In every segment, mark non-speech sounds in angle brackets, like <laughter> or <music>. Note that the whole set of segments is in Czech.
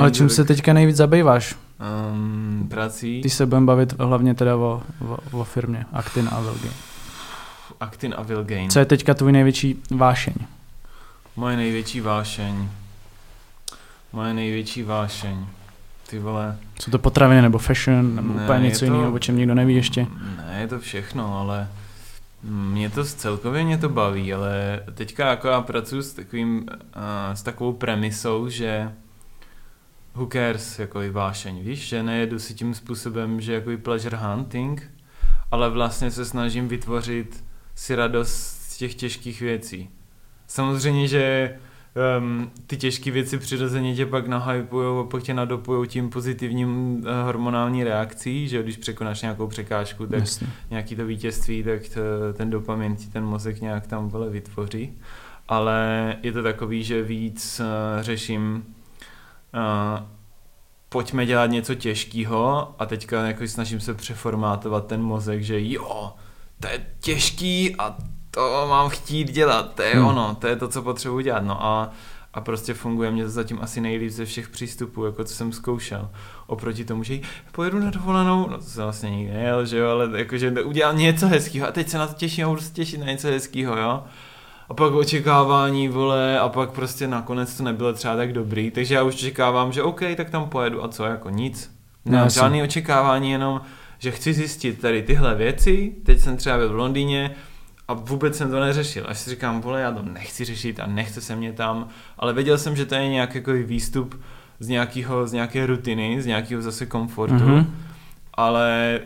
Ale čím se teďka nejvíc zabýváš? Um, prací. Ty se budeme bavit hlavně teda o, o, o firmě Actin a Vilgain. Actin a Vilgain. Co je teďka tvůj největší vášeň? Moje největší vášeň. Moje největší vášeň. Ty vole. Jsou to potraviny nebo fashion nebo Ne, úplně něco to- jiného, o čem nikdo neví ještě? Ne, je to všechno, ale mě to celkově mě to baví, ale teďka jako já pracuji s takovým, uh, s takovou premisou, že who cares, jako i vášeň, víš, že nejedu si tím způsobem, že jako i pleasure hunting, ale vlastně se snažím vytvořit si radost z těch těžkých věcí. Samozřejmě, že um, ty těžké věci přirozeně tě pak nahypujou a pak tě nadopujou tím pozitivním uh, hormonální reakcí, že když překonáš nějakou překážku, tak Jasně. nějaký to vítězství, tak to, ten dopamin ti ten mozek nějak tam vole vytvoří. Ale je to takový, že víc uh, řeším uh, pojďme dělat něco těžkého a teďka jako snažím se přeformátovat ten mozek, že jo, to je těžký a to mám chtít dělat, to je Hmm. ono, to je to, co potřebuji dělat. No a, a prostě funguje mě to zatím asi nejlíp ze všech přístupů, jako co jsem zkoušel. Oproti tomu, že pojedu na dovolenou, no to jsem vlastně nikdy nejel, že jo, ale jakože udělám něco hezkého a teď se na to těším a budu se těšit na něco hezkého, jo. A pak očekávání, vole, a pak prostě nakonec to nebylo třeba tak dobrý, takže já už očekávám, že OK, tak tam pojedu a co, jako nic. No, Nemám jasně. žádný očekávání, jenom, že chci zjistit tady tyhle věci, teď jsem třeba byl v Londýně a vůbec jsem to neřešil. Až si říkám, vole, já to nechci řešit a nechce se mě tam, ale věděl jsem, že to je nějaký jako výstup z, nějakého, z nějaké rutiny, z nějakého zase komfortu, Mhm. mm-hmm. ale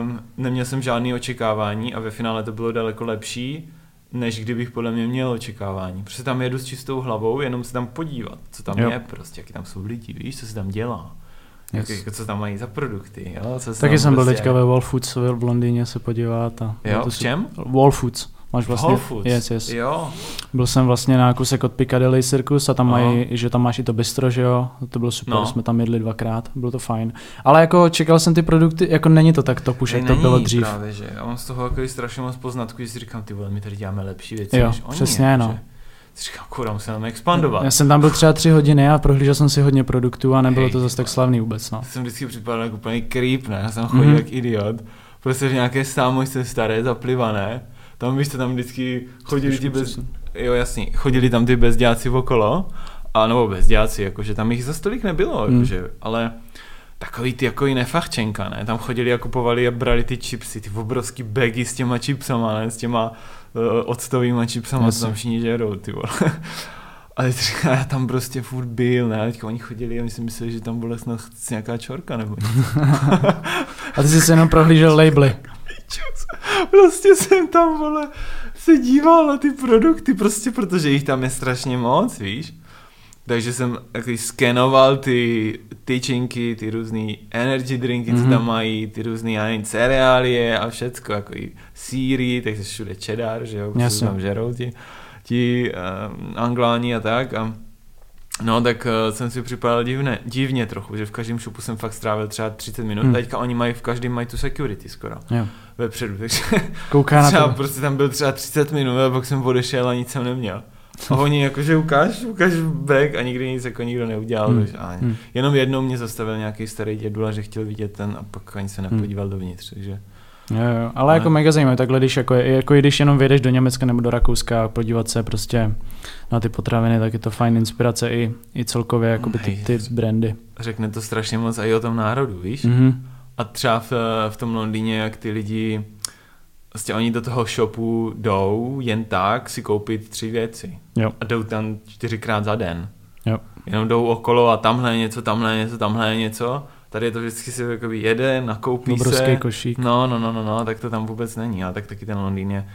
um, neměl jsem žádný očekávání a ve finále to bylo daleko lepší, než kdybych podle mě měl očekávání. Protože tam jedu s čistou hlavou, jenom se tam podívat, co tam Jo. je prostě, jaký tam jsou lidi, víš, co se tam dělá. Yes. Jako, co tam mají za produkty, jo? Co se Taky jsem byl prostě- teďka ve Wall Foods v Londýně se podívat. A Jo, to v čem? Wall Foods. Máš vlastně, Whole Foods. Yes, yes. Jo, Byl jsem vlastně na kousek od Piccadilly Circus a tam Aha. mají, že tam máš i to bistro, že jo, to bylo super, No. jsme tam jedli dvakrát, bylo to fajn. Ale jako čekal jsem ty produkty, jako není to tak top už, jak to bylo dřív. Právě, že já mám z toho jako strašně moc poznatků, že si říkám, ty vole, my tady děláme lepší věci Jo, než oni. přesně, jako, no. Že, si říkám, kurva, musíme expandovat. Já jsem tam byl třeba tři hodiny a prohlížel jsem si hodně produktů a nebylo Hej, to zase tak slavný vůbec, no. Já jsem vždycky připadal jako úplný creep, ne? Já jsem chodil Mhm. jak idiot. Prostě v nějaké stámošce staré, zaplivané. Tam víš, tam vždycky chodili ti bez... Jo, jasný. Chodili tam ty bezděláci okolo. A nebo bezděláci, jakože tam jich za stolik nebylo, Hmm. jakože, ale takový ty jako i nefachčenka, ne? Tam chodili a kupovali a brali ty chipsy, ty obrovský bagy s těma chipsama, ne? S těma uh, octovýma chipsama, co Jasně. tam všichni žerou, ty vole. A teď říká, já tam prostě furt byl, ne? Teďka oni chodili a my si mysleli, že tam byla snad nějaká čorka nebo něco. <laughs> A ty jsi si jenom prohlížel labely. <laughs> <laughs> Prostě jsem tam, vole, se díval na ty produkty, prostě protože jich tam je strašně moc, víš. Takže jsem jako skenoval ty tyčinky, ty různý energy drinky, mm-hmm. co Mhm. tam mají, ty různý, já nevím, cereálie a všecko, jako i síry, takže všude cheddar, že jo, Jasně. tam žerou ti, ti um, angláni a tak a No, tak uh, jsem si připadal divně, divně trochu, že v každém šupu jsem fakt strávil třeba 30 minut, Hmm. hmm. teďka oni mají v každém mají tu security skoro Jo. vepředu, takže <laughs> Kouká na třeba to. prostě tam byl třeba 30 minut a pak jsem odešel a nic jsem neměl. A oni jakože ukáž, ukáž back a nikdy nic jako nikdo neudělal. Hmm. Hmm. A Hmm. jenom jednou mě zastavil nějaký starý dědula, že chtěl vidět ten a pak ani se nepodíval dovnitř, takže Jo, jo. Ale jako Ne. mega zajímavé, takhle když jako, jako když jenom vyjedeš do Německa nebo do Rakouska a podívat se prostě na ty potraviny, tak je to fajn inspirace i, i celkově jako ty, ty brandy. řekne to strašně moc i o tom národu, víš? Mhm. A třeba v, v tom Londýně, jak ty lidi, vlastně oni do toho shopu jdou jen tak si koupit tři věci. Jo. A jdou tam čtyřikrát za den. Jo. Jenom jdou okolo a tamhle něco, tamhle něco, tamhle něco. Tady je to vždycky si jakoby jede, nakoupí Obrovský se. košík. No, no, no, no, no, tak to tam vůbec není. A tak taky ten Londýn je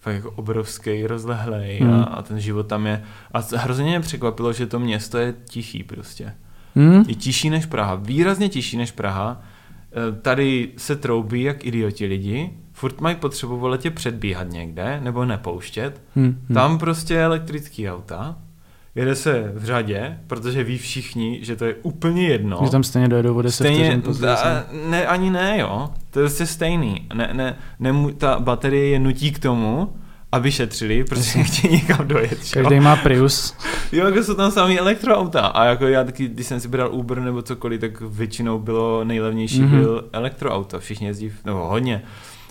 fakt jako obrovský, rozlehlej Hmm. a, a, ten život tam je. A hrozně mě překvapilo, že to město je tichý prostě. Hmm? Je tichší než Praha, výrazně tichší než Praha. E, Tady se troubí jak idioti lidi, furt mají potřebu vole tě předbíhat někde, nebo nepouštět. Hmm. Hmm. Tam prostě je elektrický auta, jede se v řadě, protože ví všichni, že to je úplně jedno. Že tam stejně dojedou o 10 Stejně, později. ne, ani ne, jo. To je prostě stejný. Ne, ne, ne, ta baterie je nutí k tomu, aby šetřili, protože chtějí někam dojet. jo? Každý má Prius. <laughs> Jo, jako jsou tam samý elektroauta. A jako já taky, když jsem si bral Uber nebo cokoliv, tak většinou bylo nejlevnější Mhm. mm-hmm. byl elektroauto. Všichni jezdí, v- nebo hodně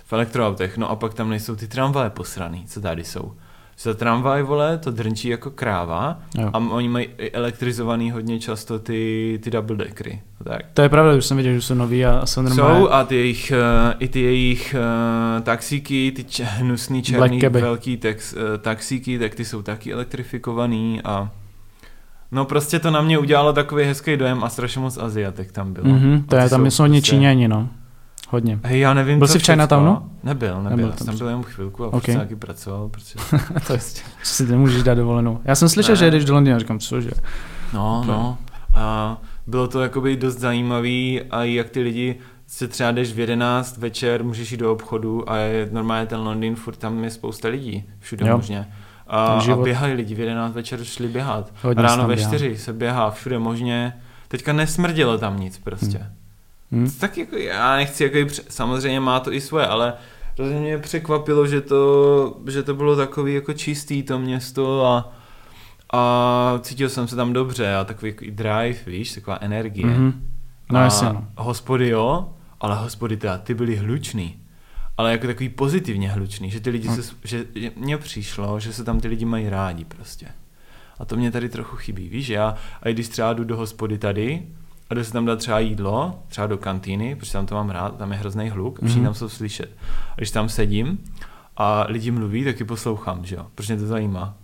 v elektroautech. No a pak tam nejsou ty tramvaje posraný, co tady jsou. Za tramvaj, vole, to drnčí jako kráva Jo. a oni mají elektrizovaný hodně často ty, ty double deckery. Tak. To je pravda, už jsem viděl, že jsou nový a jsou normálně. Jsou a ty jejich, uh, i ty jejich uh, taxíky, ty č- hnusný černý velký tex, uh, taxíky, tak ty jsou taky elektrifikovaný a no prostě to na mě udělalo takový hezký dojem a strašně moc Aziatek tam bylo. Mhm, to A je, tam jsou hodně prostě- Číňani, no. Hodně. Hej, já nevím, Byl jsi v. Chinatownu? Nebyl, nebyl. Nebyl nebyl tam. tam byl jenom chvilku a Ok. okay. taky pracoval, protože... <laughs> to si nemůžeš dát dovolenou. Já jsem slyšel, Ne. že jdeš do Londýna, říkám, cože. No, Úplně. no. A bylo to jakoby dost zajímavý a jak ty lidi se třeba jdeš v 11 večer, můžeš jít do obchodu a je normálně ten Londýn, furt tam je spousta lidí, všude Jo. možně. A, a běhají lidi, v 11 večer šli běhat. Hodně ráno ve běhá. 4 se běhá, všude možně. Teďka nesmrdělo tam nic prostě. Hmm. Hm? Tak jako já nechci, jako samozřejmě má to i svoje, ale hrozně mě překvapilo, že to, že to bylo takový jako čistý to město a, a cítil jsem se tam dobře a takový jako drive, víš, taková energie. Mhm. No a jasně, no. hospody jo, ale hospody teda, ty byly hlučný. Ale jako takový pozitivně hlučný, že ty lidi Hm. se, že že mně přišlo, že se tam ty lidi mají rádi prostě. A to mě tady trochu chybí, víš, já, a i když třeba jdu do hospody tady, a jdu si tam dát třeba jídlo, třeba do kantýny, protože tam to mám rád, tam je hrozný hluk, a všichni Mhm. tam jsou slyšet. A když tam sedím a lidi mluví, tak je poslouchám, že jo, protože mě to zajímá.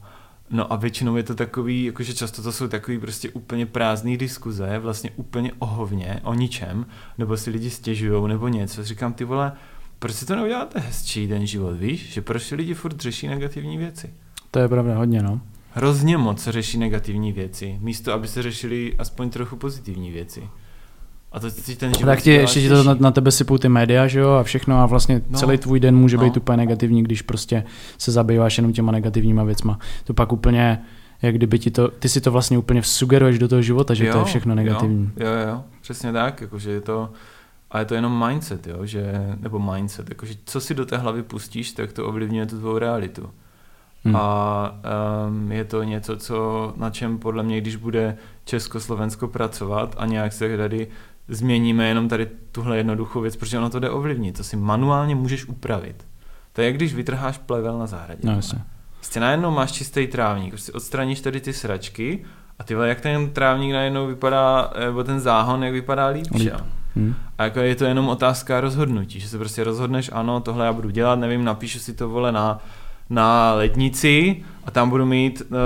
No a většinou je to takový, jakože často to jsou takový prostě úplně prázdný diskuze, vlastně úplně o hovně, o ničem, nebo si lidi stěžujou nebo něco. Říkám, ty vole, proč si to neuděláte hezčí ten život, víš? Že proč lidi furt řeší negativní věci? To je pravda, hodně, no. Hrozně moc se řeší negativní věci, místo aby se řešili aspoň trochu pozitivní věci. A to si ten život Tak ti, ještě ti to na, na tebe sypou ty média, že jo, a všechno a vlastně no, celý tvůj den může no. být úplně negativní, když prostě se zabýváš jenom těma negativníma věcma. To pak úplně, jak kdyby ti to, ty si to vlastně úplně sugeruješ do toho života, že to je všechno negativní. Jo, jo, jo, přesně tak, jakože je to, a je to jenom mindset, jo, že, nebo mindset, jakože co si do té hlavy pustíš, tak to ovlivňuje tu tvou realitu. Hm. A um, je to něco, co, na čem podle mě, když bude Československo pracovat a nějak se tady změníme jenom tady tuhle jednoduchou věc, protože ono to jde ovlivnit, to si manuálně můžeš upravit. To je, jak když vytrháš plevel na zahradě. No jasně. Prostě najednou máš čistý trávník, prostě odstraníš tady ty sračky a ty vole, jak ten trávník najednou vypadá, nebo ten záhon, jak vypadá líp, Líp. že jo? Hm. A jako je to jenom otázka rozhodnutí, že se prostě rozhodneš, ano, tohle já budu dělat, nevím, napíšu si to vole na, na lednici a tam budu mít, uh,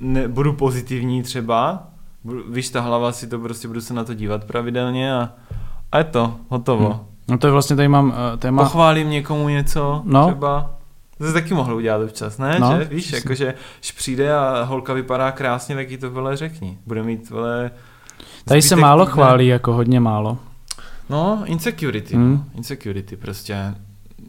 ne, budu pozitivní třeba, budu, víš, ta hlava si to prostě, budu se na to dívat pravidelně a, a je to, hotovo. Hm. No to je vlastně tady mám uh, téma, Pochválím někomu něco, No. třeba. To jsi taky mohl udělat občas, ne? No, že? Víš, přesně. jakože, když přijde a holka vypadá krásně, tak jí to vole řekni. Bude mít vole... tady se málo týdne- chválí, jako hodně málo. No, insecurity. Hmm. Hmm. Insecurity prostě.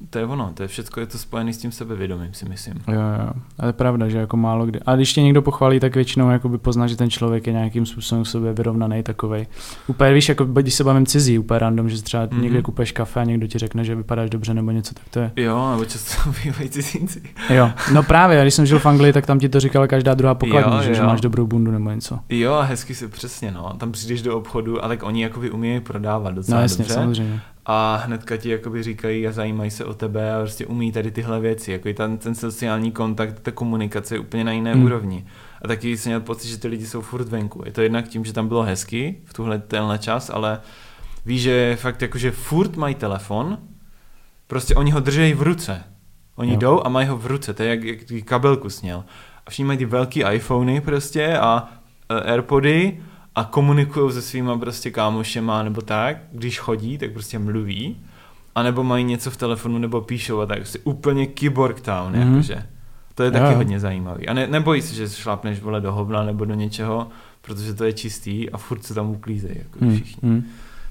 To je ono, to je všechno, je to spojené s tím sebevědomím, si myslím. Jo, jo, a je pravda, že jako málo kdy. A když tě někdo pochválí, tak většinou jakoby pozná, že ten člověk je nějakým způsobem sobě vyrovnaný takovej. Úplně víš, jako když se bavím cizí, úplně random, že třeba mm-hmm. Mhm. někde kupeš kafe a někdo ti řekne, že vypadáš dobře nebo něco, tak to je. Jo, nebo často bývají cizinci. Jo, no právě, když jsem žil v Anglii, tak tam ti to říkala každá druhá pokladní, Jo, že, že jo. máš dobrou bundu nebo něco. Jo, a hezky se přesně, no. Tam přijdeš do obchodu a tak oni jakoby umějí prodávat docela No jasně, dobře. samozřejmě. A hnedka ti jakoby říkají a zajímají se o tebe a prostě umí tady tyhle věci, jako ten, ten sociální kontakt, ta komunikace je úplně na jiné Hmm. úrovni. A taky jsem měl pocit, že ty lidi jsou furt venku. Je to jednak tím, že tam bylo hezky v tuhle tenhle čas, ale víš, že fakt jakože furt mají telefon, prostě oni ho držejí v ruce. Oni Jo. jdou a mají ho v ruce, to je jak, jak kabelku sněl. A všichni mají ty velký iPhony prostě a uh, Airpody a komunikují se svýma prostě kámošema nebo tak, když chodí, tak prostě mluví. A nebo mají něco v telefonu nebo píšou a tak, prostě úplně keyboard town, Mhm. mm-hmm. jakože. To je taky Jo. hodně zajímavý. A ne, nebojí se, že šlápneš vole do hovna nebo do něčeho, protože to je čistý a furt se tam uklízejí, jako Hmm, všichni. hmm.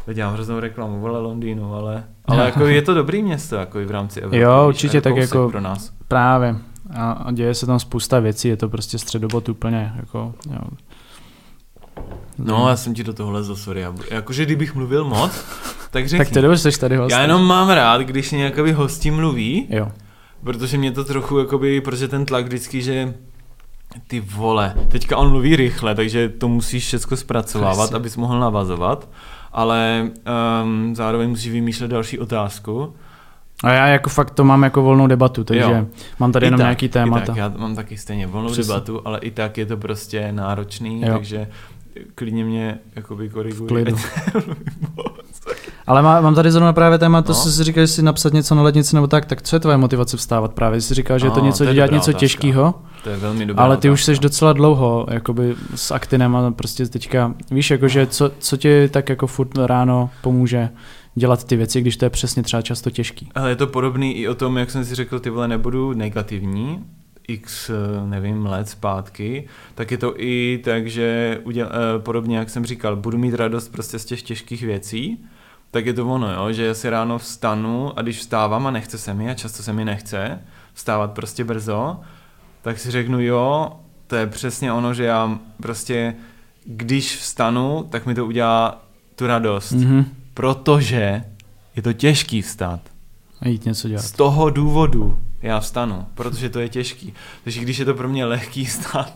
Teď dělám hroznou reklamu, vole Londýnu, ale, ale jako je to dobrý město, jako i v rámci Evropy. Jo, určitě, to tak jako- pro nás. Právě. A, a děje se tam spousta věcí, je to prostě středobot úplně, jako, jo. No, já jsem ti do toho lezl, sorry. Já, jakože kdybych mluvil moc, <laughs> tak řekni. tak ty dobře, jsi tady host. já jenom mám rád, když nějaký hostí mluví, Jo. protože mě to trochu, jakoby, protože ten tlak vždycky, že ty vole, teďka on mluví rychle, takže to musíš všechno zpracovávat, Jasně. abys mohl navazovat, ale um, zároveň musíš vymýšlet další otázku. A já jako fakt to mám jako volnou debatu, takže Jo. mám tady I jenom tak, nějaký I témata. tak, já mám taky stejně volnou Přesně. debatu, ale i tak je to prostě náročný, Jo. takže klidně mě jakoby koriguj. V klidu. ať nemluvím moc. Ale má, mám tady zrovna právě téma, to No. no. si říkal, že si napsat něco na lednici nebo tak, tak co je tvoje motivace vstávat právě? Jsi říkal, že je to No, něco to je dělat něco těžkého, To je velmi dobrá ale ty už otázka. seš docela dlouho jakoby s aktinem a prostě teďka, víš, jakože co, co ti tak jako furt ráno pomůže dělat ty věci, když to je přesně třeba často těžký. Ale je to podobný i o tom, jak jsem si řekl, ty vole, nebudu negativní, x, nevím, let zpátky, tak je to i tak, že uděl, eh, podobně, jak jsem říkal, budu mít radost prostě z těch těžkých věcí, tak je to ono, jo, že já si ráno vstanu a když vstávám a nechce se mi, a často se mi nechce vstávat prostě brzo, tak si řeknu, jo, to je přesně ono, že já prostě, když vstanu, tak mi to udělá tu radost, mm. Mhm. protože je to těžký vstát. A jít něco dělat. Z toho důvodu já vstanu, protože to je těžký. Takže když je to pro mě lehký stát,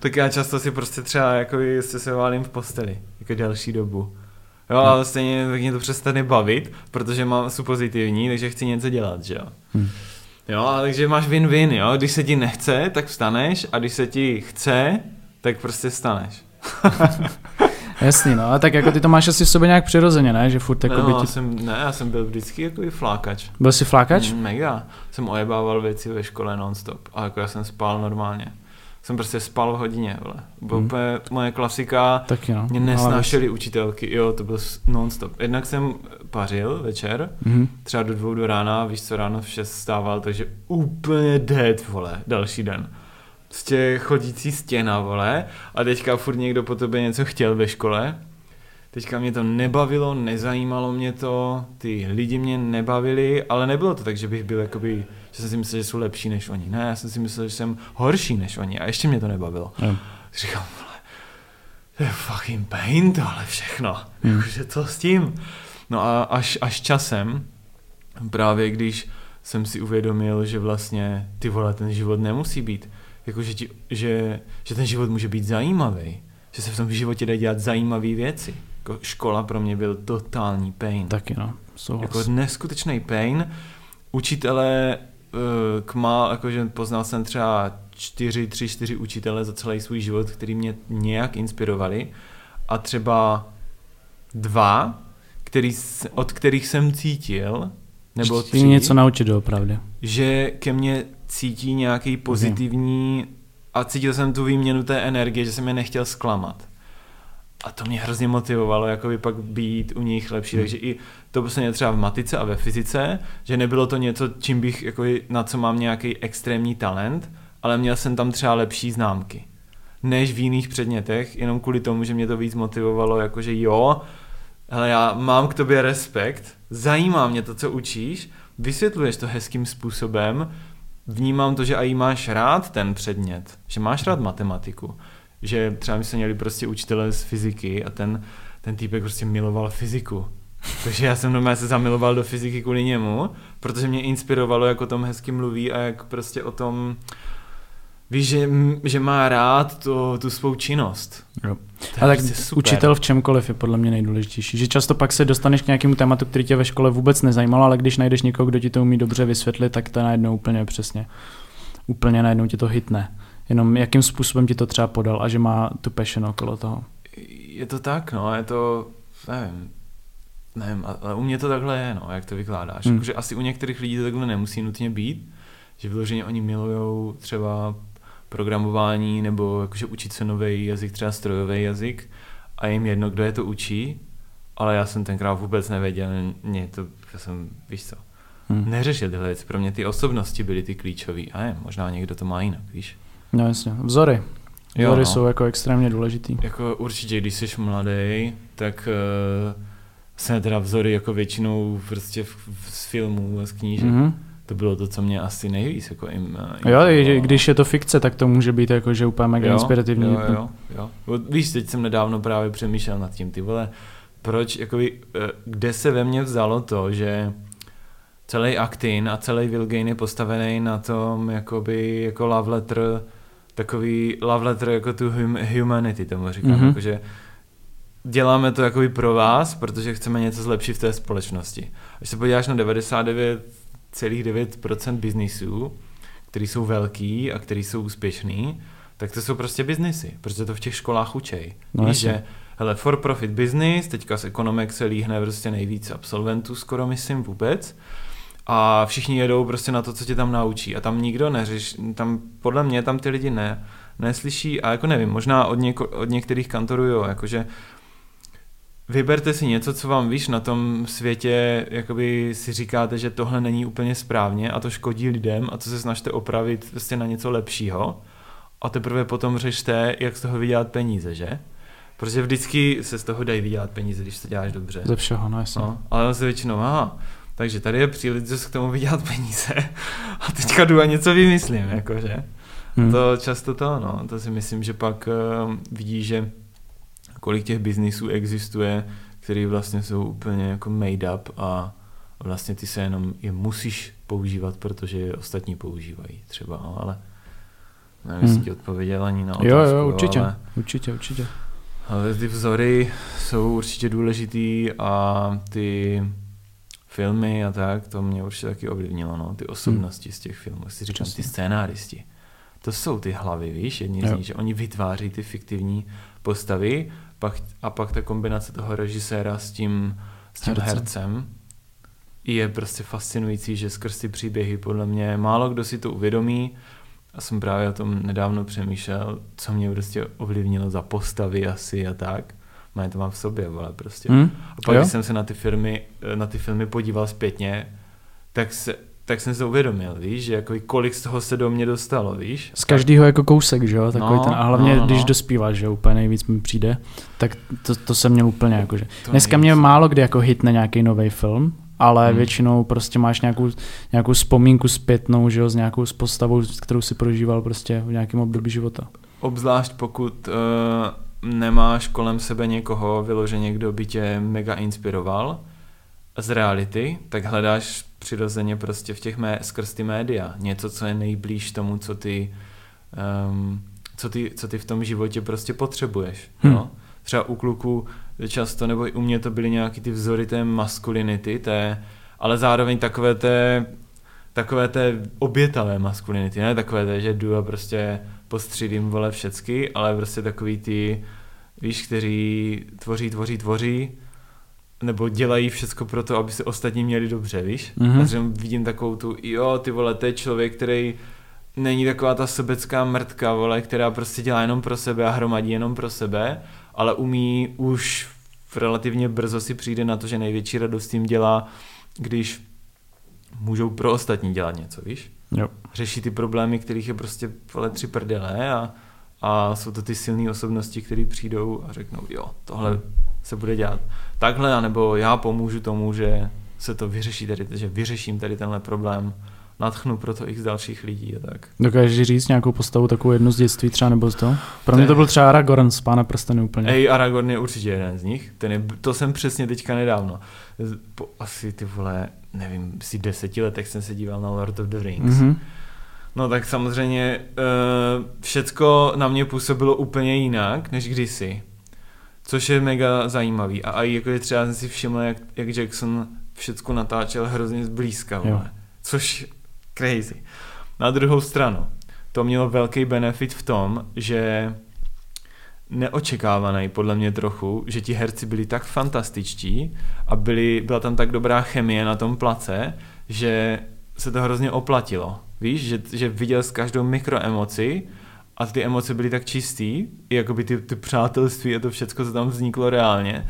tak já často si prostě třeba jako se se válím v posteli, jako další dobu. Jo, Hmm. ale stejně tak mě to přestane bavit, protože mám jsou pozitivní, takže chci něco dělat, že jo. Hmm. Jo, a takže máš win-win, jo. Když se ti nechce, tak vstaneš a když se ti chce, tak prostě vstaneš. <laughs> Jasný, no, a tak jako ty to máš asi v sobě nějak přirozeně, ne? Že furt jako no, by já ti... jsem, ne, já jsem byl vždycky jako flákač. Byl jsi flákač? Mm, Mega. Jsem ojebával věci ve škole nonstop. A jako já jsem spal normálně. Jsem prostě spal v hodině, vole. Byl Hmm. úplně moje klasika. Taky no. Mě nesnášely učitelky, jo, to byl nonstop. Jednak jsem pařil večer, Mhm. třeba do dvou do rána, víš co, ráno v šest stával, takže úplně dead, vole, další den. Prostě chodící stěna, vole, a teďka furt někdo po tobě něco chtěl ve škole. Teďka mě to nebavilo, nezajímalo mě to, ty lidi mě nebavili, ale nebylo to tak, že bych byl jakoby, že jsem si myslel, že jsou lepší než oni. Ne, já jsem si myslel, že jsem horší než oni a ještě mě to nebavilo. Jo. Říkám, vole, to je fucking pain tohle všechno. Hmm. Jakože co s tím? No a až, až časem, právě když jsem si uvědomil, že vlastně ty vole, ten život nemusí být, jakože ti, že, že ten život může být zajímavý, že se v tom životě dá dělat zajímavé věci. Jako škola pro mě byl totální pain. Taky no, souhlas. Jako neskutečný pain. Učitele eh, k má, jakože poznal jsem třeba čtyři, tři, čtyři učitele za celý svůj život, který mě nějak inspirovali a třeba dva, který, od kterých jsem cítil, nebo tři, něco naučit doopravdy. že ke mně cítí nějaký pozitivní a cítil jsem tu výměnu té energie, že jsem je nechtěl zklamat. A to mě hrozně motivovalo, jako by pak být u nich lepší. Hmm. Takže i to prostě třeba v matice a ve fyzice, že nebylo to něco, čím bych, jako na co mám nějaký extrémní talent, ale měl jsem tam třeba lepší známky než v jiných předmětech, jenom kvůli tomu, že mě to víc motivovalo, jakože jo, ale já mám k tobě respekt, zajímá mě to, co učíš, vysvětluješ to hezkým způsobem, vnímám to, že i máš rád ten předmět, že máš rád matematiku, že třeba my jsme měli prostě učitele z fyziky a ten, ten týpek prostě miloval fyziku. <laughs> Takže já jsem normálně se zamiloval do fyziky kvůli němu, protože mě inspirovalo, jak o tom hezky mluví a jak prostě o tom, víš, že, že má rád to, tu svou činnost. Jo. A tak prostě super. učitel v čemkoliv je podle mě nejdůležitější. Že často pak se dostaneš k nějakému tématu, který tě ve škole vůbec nezajímalo, ale když najdeš někoho, kdo ti to umí dobře vysvětlit, tak to najednou úplně přesně. Úplně najednou ti to hitne. Jenom jakým způsobem ti to třeba podal a že má tu passion okolo toho. Je to tak, no, je to, nevím, nevím, ale u mě to takhle je, no, jak to vykládáš. Hmm. Jakože asi u některých lidí to takhle nemusí nutně být, že vyloženě oni milujou třeba programování nebo jakože učit se nový jazyk, třeba strojový jazyk a jim jedno, kdo je to učí, ale já jsem tenkrát vůbec nevěděl, mě to, já jsem, víš co, Hm. neřešil tyhle věci, pro mě ty osobnosti byly ty klíčové, a ne, možná někdo to má jinak, víš. No jasně. Vzory. Jo, Vzory no. jsou jako extrémně důležitý. Jako určitě, když jsi mladý, tak uh, se teda vzory jako většinou prostě v, v, z filmů a z knížek. Mm-hmm. To bylo to, co mě asi nejvíc jako jim, uh, Jo, i když je to fikce, tak to může být jako, že úplně mega inspirativní. Jo, jo, jo. jo. Víš, teď jsem nedávno právě přemýšlel nad tím, ty vole, proč, jakoby, eh, kde se ve mně vzalo to, že celý Actin a celý Vilgain je postavený na tom jakoby jako love letter, takový love letter jako tu hum, humanity, tomu říkám, mm-hmm. jakože děláme to jakoby pro vás, protože chceme něco zlepšit v té společnosti. Když se podíváš na 99,9% biznisů, který jsou velký a který jsou úspěšný, tak to jsou prostě biznisy, protože to v těch školách učej. No, Víš, že hele, for profit business, teďka z ekonomek se líhne prostě nejvíc absolventů, skoro myslím vůbec, a všichni jedou prostě na to, co tě tam naučí. A tam nikdo neřeš, tam podle mě tam ty lidi ne, neslyší a jako nevím, možná od, něko, od některých kantorů jo, jakože vyberte si něco, co vám víš na tom světě, jakoby si říkáte, že tohle není úplně správně a to škodí lidem a to se snažte opravit prostě na něco lepšího a teprve potom řešte, jak z toho vydělat peníze, že? Protože vždycky se z toho dají vydělat peníze, když to děláš dobře. Ze všeho, no jasně. No, ale se většinou, aha, takže tady je příležitost k tomu vydělat peníze <laughs> a teďka jdu a něco vymyslím, jakože. Hmm. To často to, no, to si myslím, že pak uh, vidí, že kolik těch biznisů existuje, který vlastně jsou úplně jako made up a vlastně ty se jenom je musíš používat, protože je ostatní používají třeba, no, ale nevím, hmm. jestli ti odpověděl ani na otázku. Jo, jo, určitě, ale, určitě, určitě. Ale ty vzory jsou určitě důležitý a ty filmy a tak, to mě určitě taky ovlivnilo, no, ty osobnosti hmm. z těch filmů, si říkám, ty scénáristi. To jsou ty hlavy, víš, jedni z nich, že oni vytváří ty fiktivní postavy pak, a pak ta kombinace toho režiséra s tím, s tím hercem. hercem je prostě fascinující, že skrz ty příběhy podle mě málo kdo si to uvědomí a jsem právě o tom nedávno přemýšlel, co mě prostě ovlivnilo za postavy asi a tak. Má to mám v sobě, ale prostě. Hmm. A pak, jo? když jsem se na ty, firmy, na ty filmy podíval zpětně, tak se, tak jsem se uvědomil, víš, že jako kolik z toho se do mě dostalo, víš. Z každého jako kousek, že jo, takový no, ten, a hlavně no, no. když no. dospíváš, že úplně nejvíc mi přijde, tak to, to jsem měl úplně jako, že dneska mě málo kdy jako hitne nějaký nový film, ale hmm. většinou prostě máš nějakou, nějakou vzpomínku zpětnou, že jo, s nějakou postavou, kterou si prožíval prostě v nějakém období života. Obzvlášť pokud uh, nemáš kolem sebe někoho vyloženě, kdo by tě mega inspiroval z reality, tak hledáš přirozeně prostě v těch mé, skrz ty média. Něco, co je nejblíž tomu, co ty, um, co ty, co ty v tom životě prostě potřebuješ. Hmm. No? Třeba u kluků často, nebo i u mě to byly nějaký ty vzory té maskulinity, té, ale zároveň takové té, takové té obětavé maskulinity, ne takové té, že jdu a prostě postřídím vole všecky, ale prostě takový ty, víš, kteří tvoří, tvoří, tvoří, nebo dělají všecko pro to, aby se ostatní měli dobře, víš? Mm-hmm. A vidím takovou tu, jo, ty vole, to je člověk, který není taková ta sobecká mrtka, vole, která prostě dělá jenom pro sebe a hromadí jenom pro sebe, ale umí už relativně brzo si přijde na to, že největší radost tím dělá, když můžou pro ostatní dělat něco, víš? Jo. Řeší ty problémy, kterých je prostě vole tři prdele a, a jsou to ty silné osobnosti, které přijdou a řeknou, jo, tohle se bude dělat takhle, anebo já pomůžu tomu, že se to vyřeší tady, že vyřeším tady tenhle problém, natchnu pro to x dalších lidí a tak. Dokážeš říct nějakou postavu, takovou jednu z dětství třeba nebo z toho? Pro mě to byl třeba Aragorn z Pána prstenu úplně. Ej, Aragorn je určitě jeden z nich. Ten je, to jsem přesně teďka nedávno. Po asi ty vole, nevím, si deseti letech jsem se díval na Lord of the Rings. Mm-hmm. No tak samozřejmě uh, všecko na mě působilo úplně jinak, než kdysi. Což je mega zajímavý. A i jako je třeba jsem si všiml, jak, jak Jackson všecko natáčel hrozně zblízka. Což crazy. Na druhou stranu, to mělo velký benefit v tom, že neočekávaný podle mě trochu, že ti herci byli tak fantastičtí a byli, byla tam tak dobrá chemie na tom place, že se to hrozně oplatilo. Víš, že, že viděl s každou mikroemoci a ty emoce byly tak čistý, i jakoby ty, ty přátelství a to všechno, co tam vzniklo reálně,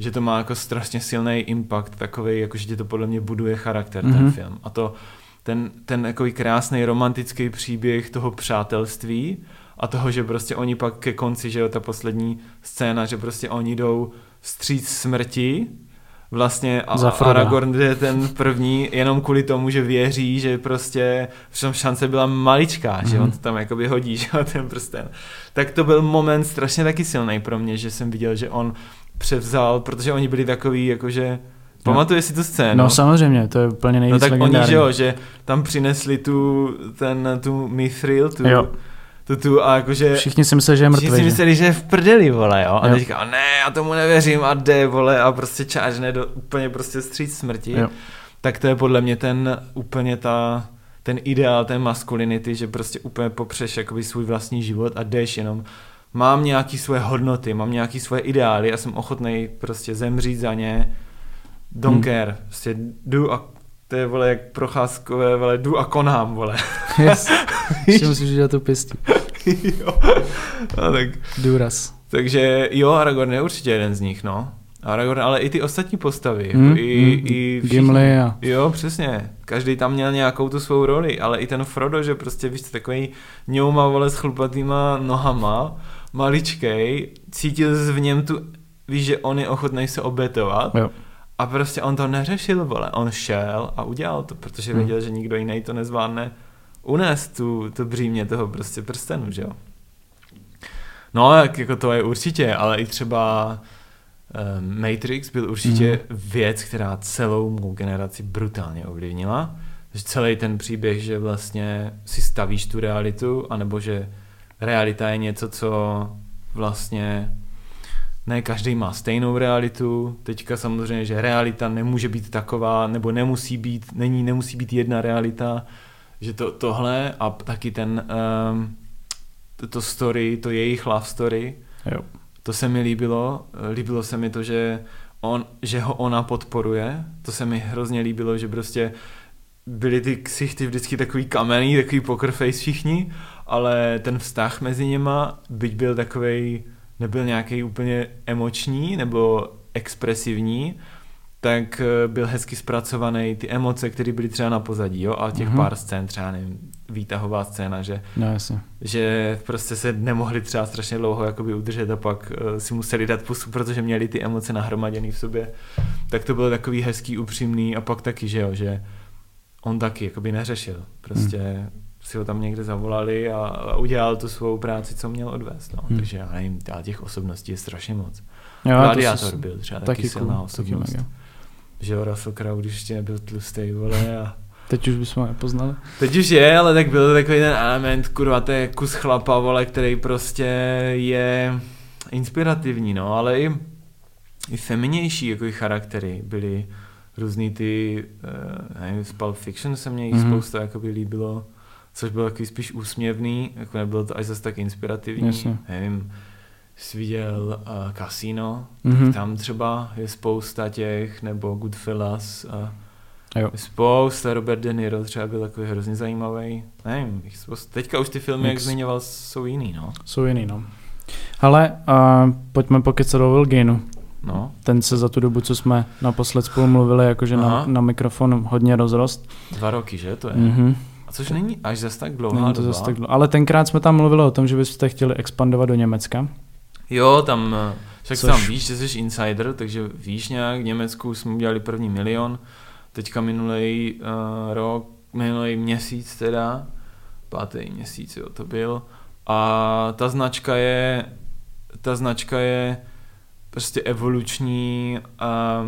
že to má jako strašně silný impact takový, jako že to podle mě buduje charakter mm-hmm. ten mhm. film. A to ten, ten jako krásný romantický příběh toho přátelství a toho, že prostě oni pak ke konci, že jo, ta poslední scéna, že prostě oni jdou stříc smrti vlastně a Aragorn je ten první jenom kvůli tomu, že věří, že prostě v šance byla maličká, mm-hmm. že on to tam jakoby hodí, <laughs> že ten prsten. Tak to byl moment strašně taky silný pro mě, že jsem viděl, že on převzal, protože oni byli takový jakože Pamatuješ si tu scénu? No samozřejmě, to je úplně nejvíc No tak legendární. oni, že jo, že tam přinesli tu, ten, tu mithril, tu, Jo. Tu, tu a jakože... Všichni si mysleli, že je Všichni si mrtvý. mysleli, že je v prdeli, vole, jo. A Jo. teďka, ne, já tomu nevěřím a jde, vole, a prostě čážne do úplně prostě stříc smrti. Jo. Tak to je podle mě ten, úplně ta, ten ideál té maskulinity, že prostě úplně popřeš jakoby svůj vlastní život a jdeš jenom mám nějaký svoje hodnoty, mám nějaký svoje ideály a jsem ochotný prostě zemřít za ně. Don't Hmm. care. Prostě jdu a to je, vole, jak procházkové, vole, jdu a konám, vole. Yes. Ještě musíš udělat tu pěstí. <laughs> jo. No, tak Důraz. takže jo, Aragorn je určitě jeden z nich, no. Aragorn, ale i ty ostatní postavy. Jako Hmm, i, hmm. i všichni. Gimli a... Jo, přesně. Každý tam měl nějakou tu svou roli, ale i ten Frodo, že prostě víš, takový ňouma, vole, s chlupatýma nohama, maličkej, cítil jsi v něm tu, víš, že on je ochotný se obětovat Jo. a prostě on to neřešil, vole. On šel a udělal to, protože Hmm. věděl, že nikdo jiný to nezvládne unést tu, to břímě toho prostě prstenu, že jo. No, tak jako to je určitě, ale i třeba um, Matrix byl určitě věc, která celou mou generaci brutálně ovlivnila. Že celý ten příběh, že vlastně si stavíš tu realitu, anebo že realita je něco, co vlastně ne každý má stejnou realitu. Teďka samozřejmě, že realita nemůže být taková, nebo nemusí být, není, nemusí být jedna realita, že to, tohle a taky ten um, to, to story, to jejich love story, Jo. to se mi líbilo. Líbilo se mi to, že, on, že ho ona podporuje. To se mi hrozně líbilo, že prostě byly ty ksichty vždycky takový kamenný, takový poker face všichni, ale ten vztah mezi něma, byť byl takovej, nebyl nějaký úplně emoční nebo expresivní, tak eh, byl hezky zpracovaný ty emoce, které byly třeba na pozadí, jo, a těch Mhm. pár scén, třeba nevím, výtahová scéna, že No jasně. že prostě se nemohli třeba strašně dlouho jakoby udržet a pak uh, si museli dát pusu, protože měli ty emoce nahromaděné v sobě. Tak to bylo takový hezký, upřímný a pak taky, že jo, že on taky jakoby neřešil. Prostě hmm. si ho tam někde zavolali a, a udělal tu svou práci, co měl odvést. No. Hmm. Takže já nevím, těch osobností je strašně moc. Jo, Gladiátor byl třeba taky, taky silná cool, taky osobnost. mega. Že jo, Russell Crowe, když ještě nebyl tlustý, vole, a Teď už bychom ho nepoznali. Teď už je, ale tak byl to takový ten element, kurva, to je kus chlapa, vole, který prostě je inspirativní, no, ale i, i feminější jako i charaktery byly různý ty, uh, nevím, z Pulp Fiction se mně jich Mhm. spousta jakoby líbilo, což bylo takový spíš úsměvný, jako nebylo to až zase tak inspirativní, Jasně. nevím, jsi viděl uh, Casino, Mhm. tam třeba je spousta těch, nebo Goodfellas a Jo. Spousta, Robert De Niro třeba byl takový hrozně zajímavý. Nevím, teďka už ty filmy, jak Mix. zmiňoval, jsou jiný, no. Jsou jiný, no. Ale uh, pojďme pokecat o Vilginu. No, Ten se za tu dobu, co jsme naposled spolu mluvili, jakože na, Aha. na mikrofon hodně rozrost. dva roky, že to je? Mhm. A což není až zas tak dlouhá Není to doba. zase tak dlouho. Ale tenkrát jsme tam mluvili o tom, že byste chtěli expandovat do Německa. Jo, tam, eh, však Což- tam víš, že jsi insider, takže víš nějak, v Německu jsme udělali první milion, teďka minulý uh, rok, minulý měsíc teda, pátý měsíc, jo, to byl. A ta značka je, ta značka je prostě evoluční a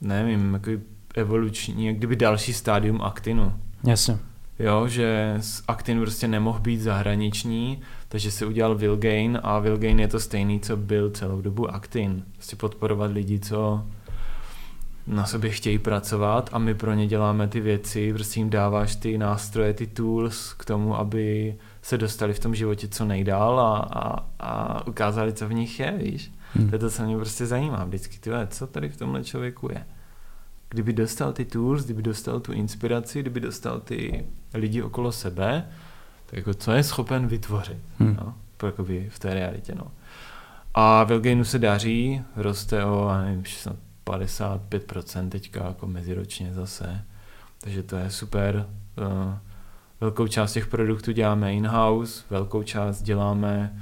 nevím, jako evoluční, jak kdyby další stádium Actinu. Jasně. Jo, že Actin prostě nemohl být zahraniční, takže se udělal Vilgain a Vilgain je to stejný, co byl celou dobu Actin. Prostě podporovat lidi, co na sobě chtějí pracovat a my pro ně děláme ty věci, prostě jim dáváš ty nástroje, ty tools k tomu, aby se dostali v tom životě co nejdál a, a, a ukázali, co v nich je, víš. Hm. To je to, co mě prostě zajímá vždycky, ty co tady v tomhle člověku je. Kdyby dostal ty tools, kdyby dostal tu inspiraci, kdyby dostal ty lidi okolo sebe, tak jako co je schopen vytvořit Hm. no, jakoby v té realitě. No. A Vilgainu se daří, roste o nevím, snad 55% teďka jako meziročně zase, takže to je super. Uh, velkou část těch produktů děláme in-house, velkou část děláme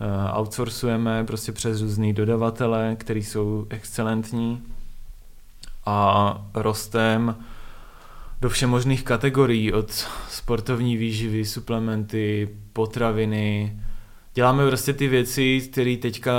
uh, outsourcujeme prostě přes různý dodavatele, který jsou excelentní a rostem do všemožných kategorií od sportovní výživy, suplementy, potraviny, děláme prostě ty věci, které teďka,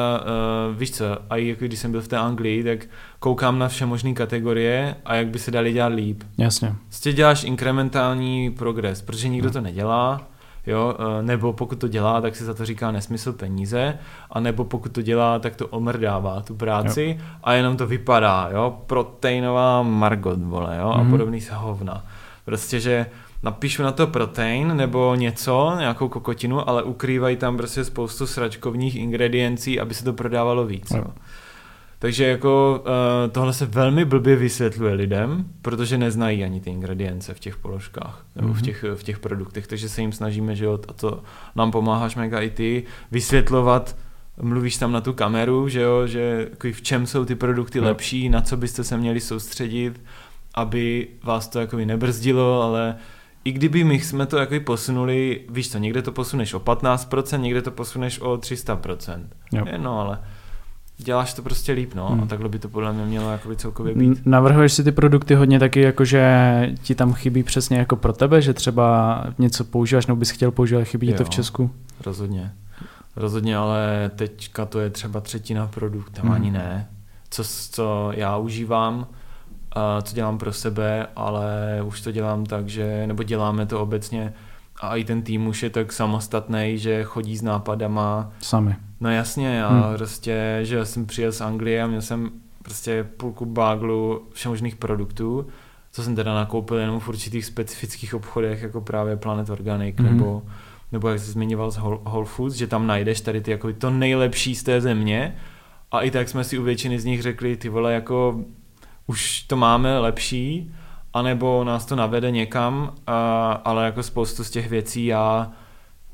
uh, víš co, a i jako když jsem byl v té Anglii, tak koukám na vše možné kategorie a jak by se dali dělat líp. Jasně. Prostě děláš inkrementální progres, protože nikdo to nedělá, jo, eh, nebo pokud to dělá, tak se za to říká nesmysl peníze, a nebo pokud to dělá, tak to omrdává tu práci jo. a jenom to vypadá, jo, proteinová margot, vole, jo, mm-hmm. a Mhm. podobný se hovna. Prostě, že napíšu na to protein nebo něco, nějakou kokotinu, ale ukrývají tam prostě spoustu sračkovních ingrediencí, aby se to prodávalo víc. Jo. Jo. Takže jako uh, tohle se velmi blbě vysvětluje lidem, protože neznají ani ty ingredience v těch položkách nebo v Mhm. těch, v těch produktech, takže se jim snažíme, že jo, a to nám pomáháš mega i ty, vysvětlovat, mluvíš tam na tu kameru, že jo, že jako v čem jsou ty produkty lepší, na co byste se měli soustředit, aby vás to jako nebrzdilo, ale i kdyby my jsme to jako posunuli, víš co, někde to posuneš o 15%, někde to posuneš o 300%. Jo. Je, no ale děláš to prostě líp, no, Hmm. a takhle by to podle mě mělo jakoby celkově být. Navrhuješ si ty produkty hodně taky, jako že ti tam chybí přesně jako pro tebe, že třeba něco používáš nebo bys chtěl používat, chybí ti to v Jo. Česku? Rozhodně. Rozhodně, ale teďka to je třeba třetina produkt, tam Hmm. ani ne. Co, co já užívám, a co dělám pro sebe, ale už to dělám tak, že, nebo děláme to obecně a i ten tým už je tak samostatný, že chodí s nápadama. Sami. No jasně, já Hmm. hmm. prostě, že jsem přijel z Anglie a měl jsem prostě půlku báglu všemožných produktů, co jsem teda nakoupil jenom v určitých specifických obchodech, jako právě Planet Organic, mm-hmm. nebo, nebo jak jsi zmiňoval z Whole Whole Foods, že tam najdeš tady ty jako to nejlepší z té země a i tak jsme si u většiny z nich řekli, ty vole, jako už to máme lepší, anebo nás to navede někam, a, ale jako spoustu z těch věcí já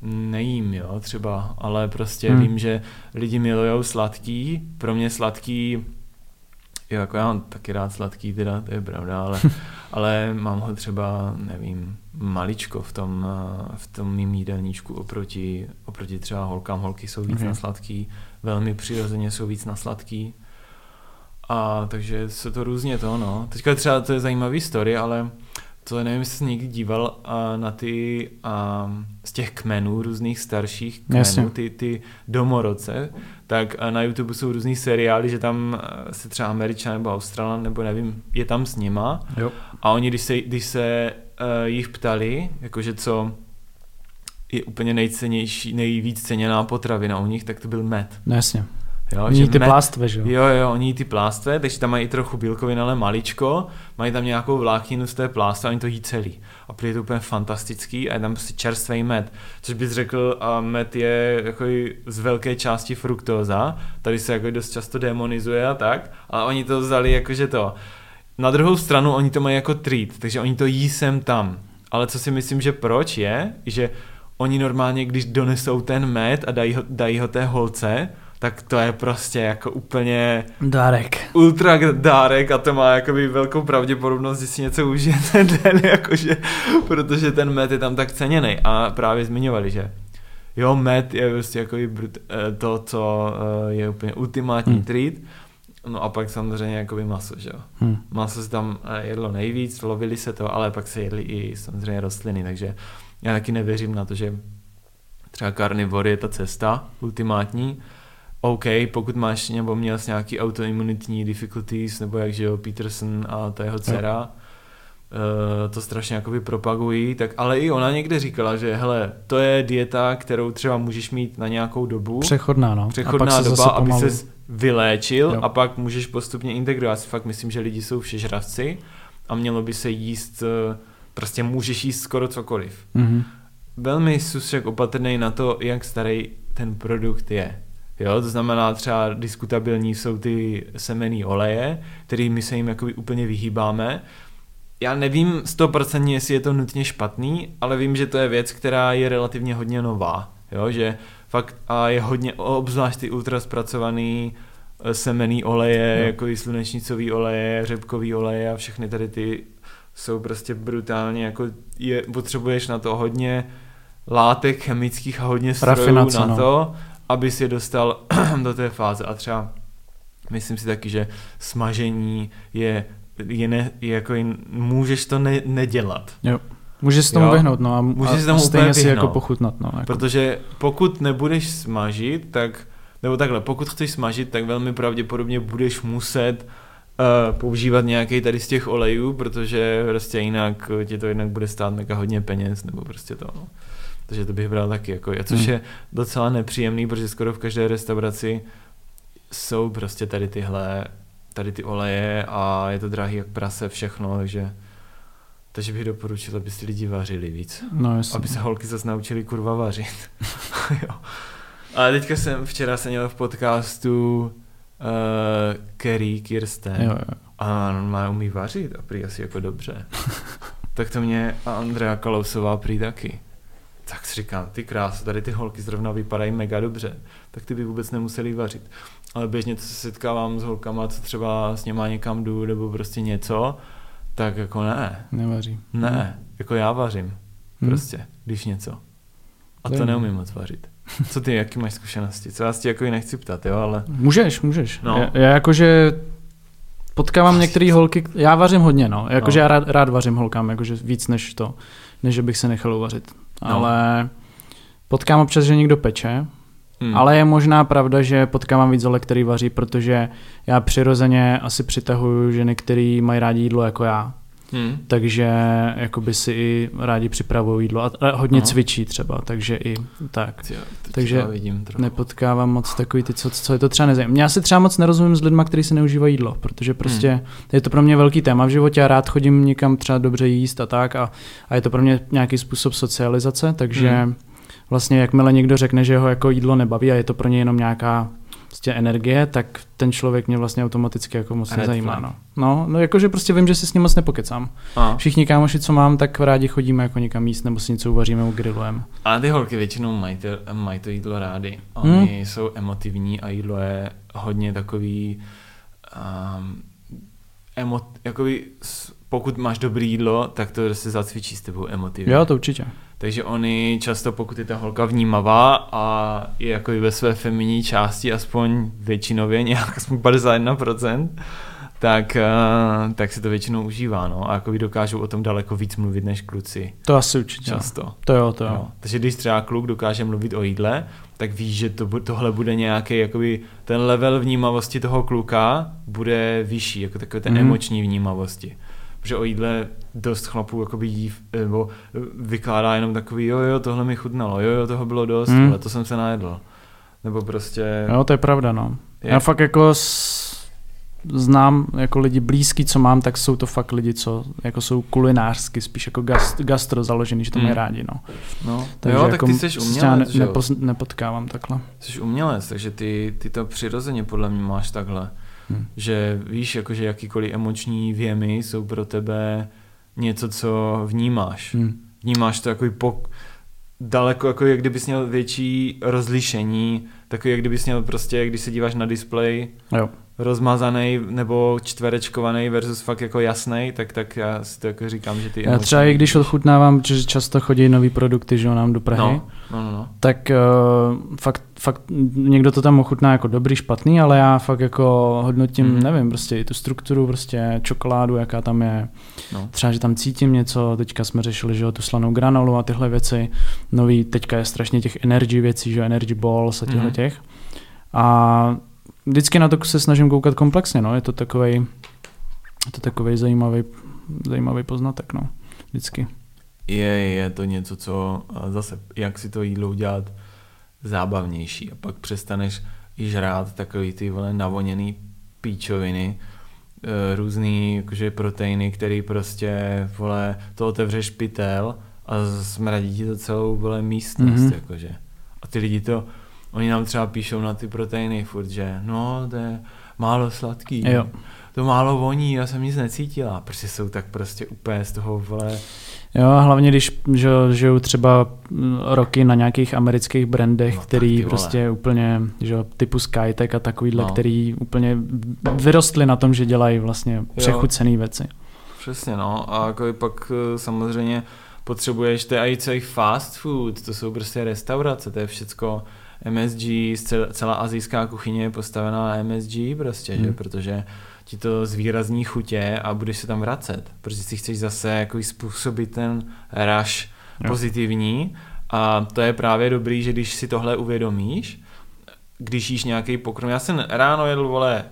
nejím, jo, třeba, ale prostě Hmm. hmm. vím, že lidi milujou sladký, pro mě sladký, jo, jako já mám taky rád sladký, teda, to je pravda, ale, <laughs> ale mám ho třeba, nevím, maličko v tom, v tom mým jídelníčku oproti, oproti třeba holkám, holky jsou víc Mhm. na sladký, velmi přirozeně jsou víc na sladký, a takže se to různě to, no. Teďka třeba to je zajímavý story, ale to nevím, jestli jsi někdy díval a, na ty a, z těch kmenů, různých starších kmenů, Jasně. ty, ty domorodce, tak a na YouTube jsou různý seriály, že tam se třeba Američan nebo Australan, nebo nevím, je tam s nima Jo. a oni, když se, když se uh, jich ptali, jakože co je úplně nejcennější, nejvíc ceněná potravina u nich, tak to byl med. No jasně. Jo, Oni ty med- plástve, že jo? Jo, jo, oni jí ty plástve, takže tam mají i trochu bílkovin, ale maličko, mají tam nějakou vlákninu z té plástve a oni to jí celý. A prý je to úplně fantastický a je tam prostě čerstvý med. Což bys řekl, a med je jako z velké části fruktóza, tady se jako dost často demonizuje a tak, ale oni to vzali jakože to. Na druhou stranu oni to mají jako treat, takže oni to jí sem tam. Ale co si myslím, že proč je, že oni normálně, když donesou ten med a dají ho, dají ho té holce, tak to je prostě jako úplně Dárek. ultra dárek a to má jakoby velkou pravděpodobnost, že si něco užije ten <laughs> den, jakože, protože ten med je tam tak ceněný a právě zmiňovali, že jo, med je prostě jako to, co eh, je úplně ultimátní Hmm. hmm. treat, no a pak samozřejmě jakoby maso, že jo. Hm. Maso se tam eh, jedlo nejvíc, lovili se to, ale pak se jedli i samozřejmě rostliny, takže já taky nevěřím na to, že třeba carnivore je ta cesta ultimátní. OK, pokud máš nebo měl jsi nějaký autoimunitní difficulties, nebo jak že jo, Peterson a ta jeho dcera, eh, to strašně jakoby propagují, tak ale i ona někde říkala, že hele, to je dieta, kterou třeba můžeš mít na nějakou dobu, Přechodná, no. přechodná a doba, aby se vyléčil Jo. a pak můžeš postupně integrovat. Já si fakt myslím, že lidi jsou všežravci a mělo by se jíst, eh, prostě můžeš jíst skoro cokoliv. Mhm. Velmi jsou však opatrný na to, jak starý ten produkt je. Jo, to znamená třeba diskutabilní jsou ty semenný oleje, kterými se jim jakoby úplně vyhýbáme. Já nevím 100% jestli je to nutně špatný, ale vím, že to je věc, která je relativně hodně nová. Jo, že fakt a je hodně, obzvlášť ty ultra zpracovaný eh, semenný oleje, Jo. jako i slunečnicový oleje, řepkový oleje a všechny tady ty jsou prostě brutálně, jako je, potřebuješ na to hodně látek chemických a hodně strojů Rafinace, na no. to, aby si dostal <clears throat> do té fáze. A třeba myslím si taky, že smažení je, je, ne, je jako jen, můžeš to ne, nedělat. Jo. Můžeš se tomu Jo. vyhnout, no a, Můžeš a se tomu stejně úplně si jako pochutnat, no. Jako. Protože pokud nebudeš smažit, tak, nebo takhle, pokud chceš smažit, tak velmi pravděpodobně budeš muset uh, používat nějaký tady z těch olejů, protože prostě jinak eh, ti to jednak bude stát mega hodně peněz, nebo prostě to, no. Takže to bych bral taky, jako, a což Hmm. je docela nepříjemný, protože skoro v každé restauraci jsou prostě tady tyhle, tady ty oleje a je to drahý jak prase všechno, takže takže bych doporučil, aby si lidi vařili víc. No, jasně. Aby se holky zase naučili kurva vařit. <laughs> jo. Ale teďka jsem, včera jsem měl v podcastu uh, Kerry Kirsten Jo, jo. a on má umí vařit a prý asi jako dobře. <laughs> tak to mě a Andrea Kalousová prý taky. Tak si říkám, ty krás, tady ty holky zrovna vypadají mega dobře, tak ty by vůbec nemuseli vařit. Ale běžně, co se setkávám s holkama, co třeba s něma někam jdu, nebo prostě něco, tak jako ne, Nevaří. ne, jako já vařím. Hm. Prostě, když něco. A to neumím moc vařit. Co ty, jaký máš zkušenosti? Co já si jako i nechci ptát, jo, ale... Můžeš, můžeš. No. Já, já jakože potkávám některé holky, já vařím hodně, no. Jakože No. já rád, rád vařím holkám, jakože víc než to, než bych se nechal uvařit. No. Ale potkám občas, že někdo peče, Hmm. ale je možná pravda, že potkávám víc holek, který vaří, protože já přirozeně asi přitahuju ženy, který mají rádi jídlo jako já. Hmm. Takže jakoby si i rádi připravují jídlo a, hodně Aha. cvičí třeba, takže i tak. To Takže vidím trochu. Nepotkávám moc takový ty, co, co je to třeba nezajímavé. Já se třeba moc nerozumím s lidmi, kteří si neužívají jídlo, protože prostě Hmm. je to pro mě velký téma v životě a rád chodím někam třeba dobře jíst a tak a, a je to pro mě nějaký způsob socializace, takže Hmm. Vlastně jakmile někdo řekne, že ho jako jídlo nebaví a je to pro ně jenom nějaká prostě energie, tak ten člověk mě vlastně automaticky jako moc nezajímá. No. no, no jakože prostě vím, že si s ním moc nepokecám. A, Všichni kámoši, co mám, tak rádi chodíme jako někam jíst nebo si něco uvaříme u grillujeme. a ty holky většinou mají to, mají to jídlo rády. Hmm. Oni jsou emotivní a jídlo je hodně takový... Um, emo, jakoby, s- pokud máš dobré jídlo, tak to se zacvičí s tebou emotivně. Jo, to určitě. Takže oni často, pokud je ta holka vnímavá a je jako i ve své feminní části, aspoň většinově, nějak aspoň 51%, tak, eh, tak si to většinou užívá, no. A jako dokážou o tom daleko víc mluvit než kluci. To asi určitě. Často. To jo, to jo. Jo. Takže když třeba kluk dokáže mluvit o jídle, tak víš, že to, tohle bude nějaký, jakoby ten level vnímavosti toho kluka bude vyšší, jako takové Mhm. mm. emoční vnímavosti. Protože o jídle dost chlapů jakoby jí, nebo vykládá jenom takový, jo, jo, tohle mi chutnalo, jo, jo, toho bylo dost, Mhm. ale to jsem se najedl. Nebo prostě... Jo, to je pravda, no. Je- Já fakt jako s... znám jako lidi blízký, co mám, tak jsou to fakt lidi, co jako jsou kulinářsky, spíš jako gast, gastro založený, že to mají Mm. rádi, no. No, Takže jo, tak jako ty jsi umělec, ne, že nepos, nepotkávám takhle. Jsi umělec, takže ty, ty to přirozeně podle mě máš takhle. Hm. Že víš, jakože jakýkoliv emoční věmy jsou pro tebe něco, co vnímáš. Hm. Vnímáš to jako po, daleko, jako jak kdybys měl větší rozlišení, takový jak kdybys měl prostě, když se díváš na displej, Jo. rozmazaný nebo čtverečkovaný versus fakt jako jasný, tak, tak já si to jako říkám, že ty Já třeba i když odchutnávám, že často chodí nový produkty, že jo, nám do Prahy, No, no, no, no. tak uh, fakt, fakt někdo to tam ochutná jako dobrý, špatný, ale já fakt jako hodnotím, Mhm. nevím, prostě i tu strukturu, prostě čokoládu, jaká tam je, no. třeba, že tam cítím něco, teďka jsme řešili, že jo, tu slanou granolu a tyhle věci, nový, teďka je strašně těch energy věcí, že jo, energy balls a těchto Mhm. Těch. A vždycky na to se snažím koukat komplexně, no, je to takovej, je to takovej zajímavý, zajímavý poznatek, no, vždycky. je, je to něco, co zase, jak si to jídlo udělat zábavnější a pak přestaneš i žrát takový ty vole navoněný píčoviny, eh, různý jakože proteiny, který prostě, vole, to otevřeš pytel a smradí ti to celou, vole, místnost, Mhm. mm-hmm. jakože. A ty lidi to, oni nám třeba píšou na ty proteiny furt, že no, to je málo sladký. Jo. To málo voní, já jsem nic necítila, protože jsou tak prostě úplně z toho, vole, Jo, a hlavně když že, žiju třeba roky na nějakých amerických brandech, No tak který vole. prostě úplně, že typu Skytech a takovýhle, No. který úplně vyrostly na tom, že dělají vlastně přechucené věci. Přesně, no. A jako pak eh, samozřejmě potřebuješ, to je i celý fast food, to jsou prostě restaurace, to je všecko MSG, cel- celá azijská kuchyně je postavená na MSG prostě, hmm. že? Hmm. Protože ti to zvýrazní chutě a budeš se tam vracet, protože si chceš zase jako způsobit ten rush Jo. pozitivní a to je právě dobrý, že když si tohle uvědomíš, když jíš nějaký pokrm, já jsem ráno jedl, vole,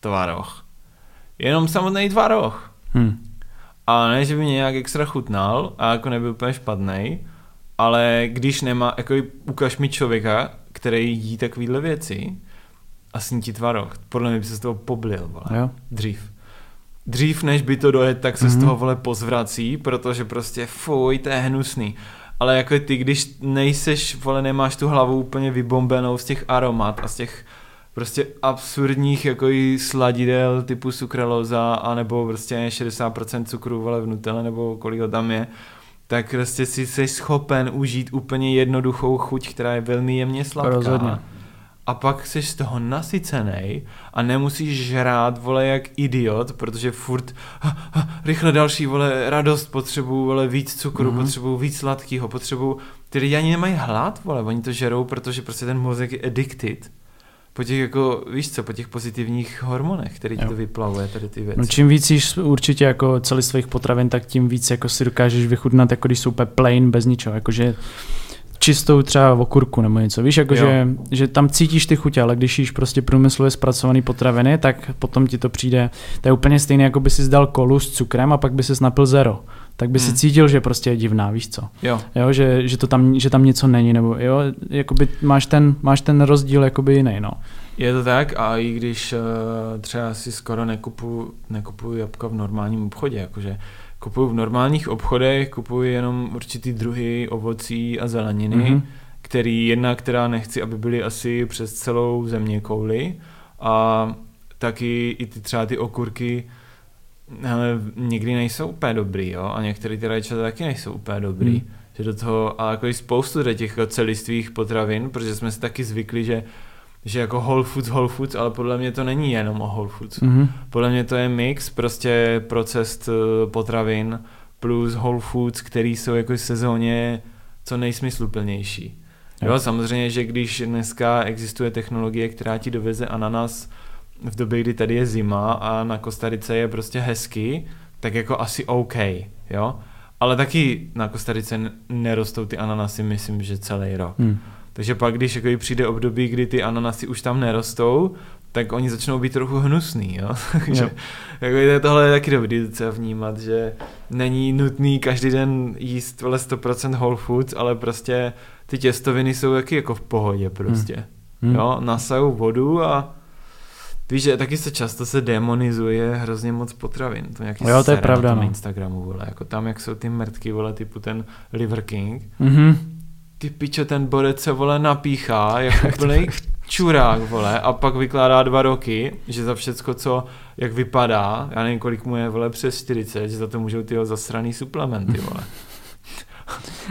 tvaroh. Jenom samotný tvaroh. Hm. A ne, že by mě nějak extra chutnal a jako nebyl úplně špatný, ale když nemá, jako ukaž mi člověka, který jí takovýhle věci a sní ti tvaroh, podle mě by se z toho poblil, vole, Jo. dřív. Dřív, než by to dojet, tak se mm-hmm. z Mhm. toho, vole, pozvrací, protože prostě fuj, to je hnusný. Ale jako ty, když nejseš, vole, nemáš tu hlavu úplně vybombenou z těch aromat a z těch prostě absurdních jako i sladidel typu sukraloza a nebo prostě 60% cukru vole v Nutella nebo kolik ho tam je, tak prostě si jsi schopen užít úplně jednoduchou chuť, která je velmi jemně sladká. Rozhodně. A pak jsi z toho nasycený a nemusíš žrát, vole, jak idiot, protože furt ha, ha, rychle další, vole, radost, potřebuju, vole, víc cukru, Mhm. mm-hmm. potřebuju víc sladkého, potřebuju, který ani nemají hlad, vole, oni to žerou, protože prostě ten mozek je addicted. Po těch jako, víš co, po těch pozitivních hormonech, který ti to vyplavuje, tady ty věci. No čím víc jíš určitě jako celý svých potravin, tak tím víc jako si dokážeš vychutnat, jako když jsou úplně plain, bez ničeho, jakože čistou třeba okurku nebo něco, víš, Jo. jakože že tam cítíš ty chutě, ale když jíš prostě průmyslově zpracované potraviny, tak potom ti to přijde, to je úplně stejné, jako by si zdal kolu s cukrem a pak by si napil zero. Tak by si Hmm. cítil, že prostě je divná, víš co? Jo, Jo, že, že, to tam, že tam něco není, nebo jo, jakoby máš ten, máš ten rozdíl jakoby jiný, no. je to tak a i když uh, třeba si skoro nekupuju, nekupuju jabka v normálním obchodě, jakože kupuju v normálních obchodech, kupuju jenom určitý druhy ovocí a zeleniny, Mhm. mm-hmm. který jedna, která nechci, aby byly asi přes celou země kouli a taky i ty třeba ty okurky hele, někdy nejsou úplně dobrý, jo, a některé ty rajčata taky nejsou úplně dobrý. Hmm. Že do toho, a jako i spoustu těch celistvých potravin, protože jsme si taky zvykli, že že jako whole foods, whole foods, ale podle mě to není jenom o whole foods. Mhm. Podle mě to je mix prostě procest eh, potravin plus whole foods, který jsou jako v sezóně co nejsmysluplnější. Jo. samozřejmě, že když dneska existuje technologie, která ti doveze ananas v době, kdy tady je zima a na Kostarice je prostě hezky, tak jako asi OK, jo. Ale taky na Kostarice nerostou ty ananasy, myslím, že celý rok. Hmm. Takže pak, když jako přijde období, kdy ty ananasy už tam nerostou, tak oni začnou být trochu hnusný, jo. <laughs> Takže jako je tohle je taky dobrý docela vnímat, že není nutný každý den jíst vole 100% whole foods, ale prostě ty těstoviny jsou taky jako v pohodě prostě. Hmm. Jo, nasajou vodu a víš, že taky se často se demonizuje hrozně moc potravin. To nějaký Jo, to je pravda, Na no. Instagramu, vole, jako tam, jak jsou ty mrtky, vole, typu ten Liver King, Mhm. ty pičo, ten borec se, vole, napíchá, jako <laughs> úplnej čurák, vole, a pak vykládá dva roky, že za všecko, co, jak vypadá, já nevím, kolik mu je, vole, přes 40, že za to můžou ty zasraný suplementy, vole. <laughs>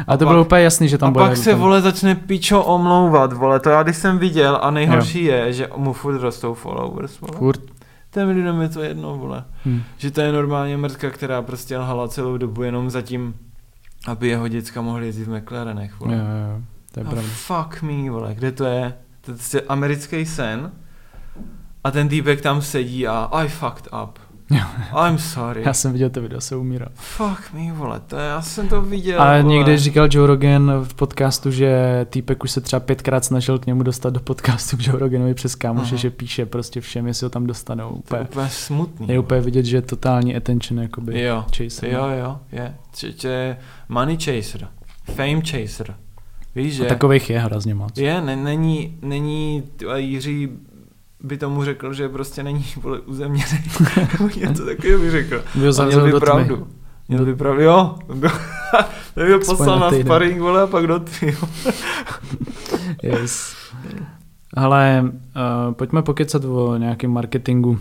A to pak- bylo úplně jasný, že tam a bude. pak se, tam- vole, začne pičo omlouvat, vole, to já když jsem viděl a nejhorší jo. je, že mu furt rostou followers, vole. Furt. Těm lidem je to jedno, vole. Hm. Že to je normálně mrtka, která prostě lhala celou dobu jenom zatím, aby jeho děcka mohly jezdit v McLarenech, vole. jo, jo. To je A pravda. fuck me, vole, kde to je? To je prostě americký sen a ten týpek tam sedí a I fucked up. <laughs> I'm sorry. Já jsem viděl to video, se umíral. Fuck me, vole, to já jsem to viděl, A vole. někdy říkal Joe Rogan v podcastu, že týpek už se třeba pětkrát snažil k němu dostat do podcastu k Joe Roganovi přes kámoše, Aha. že píše prostě všem, jestli ho tam dostanou. to je Úplně, úplně smutný. je úplně vidět, že je totální attention jakoby Jo, chaser. jo, jo, je. Č- money chaser, fame chaser. Víš, že A takových je hrozně moc. je, ne, není, není, a Jiří by tomu řekl, že prostě není vole, uzemněný. Něco <laughs> takového by řekl. By ho A měl by do tmy. pravdu. Měl by pravdu, jo. To by ho poslal na sparring, vole, a pak do tmy. <laughs> Yes. Ale uh, pojďme pokecat o nějakém marketingu.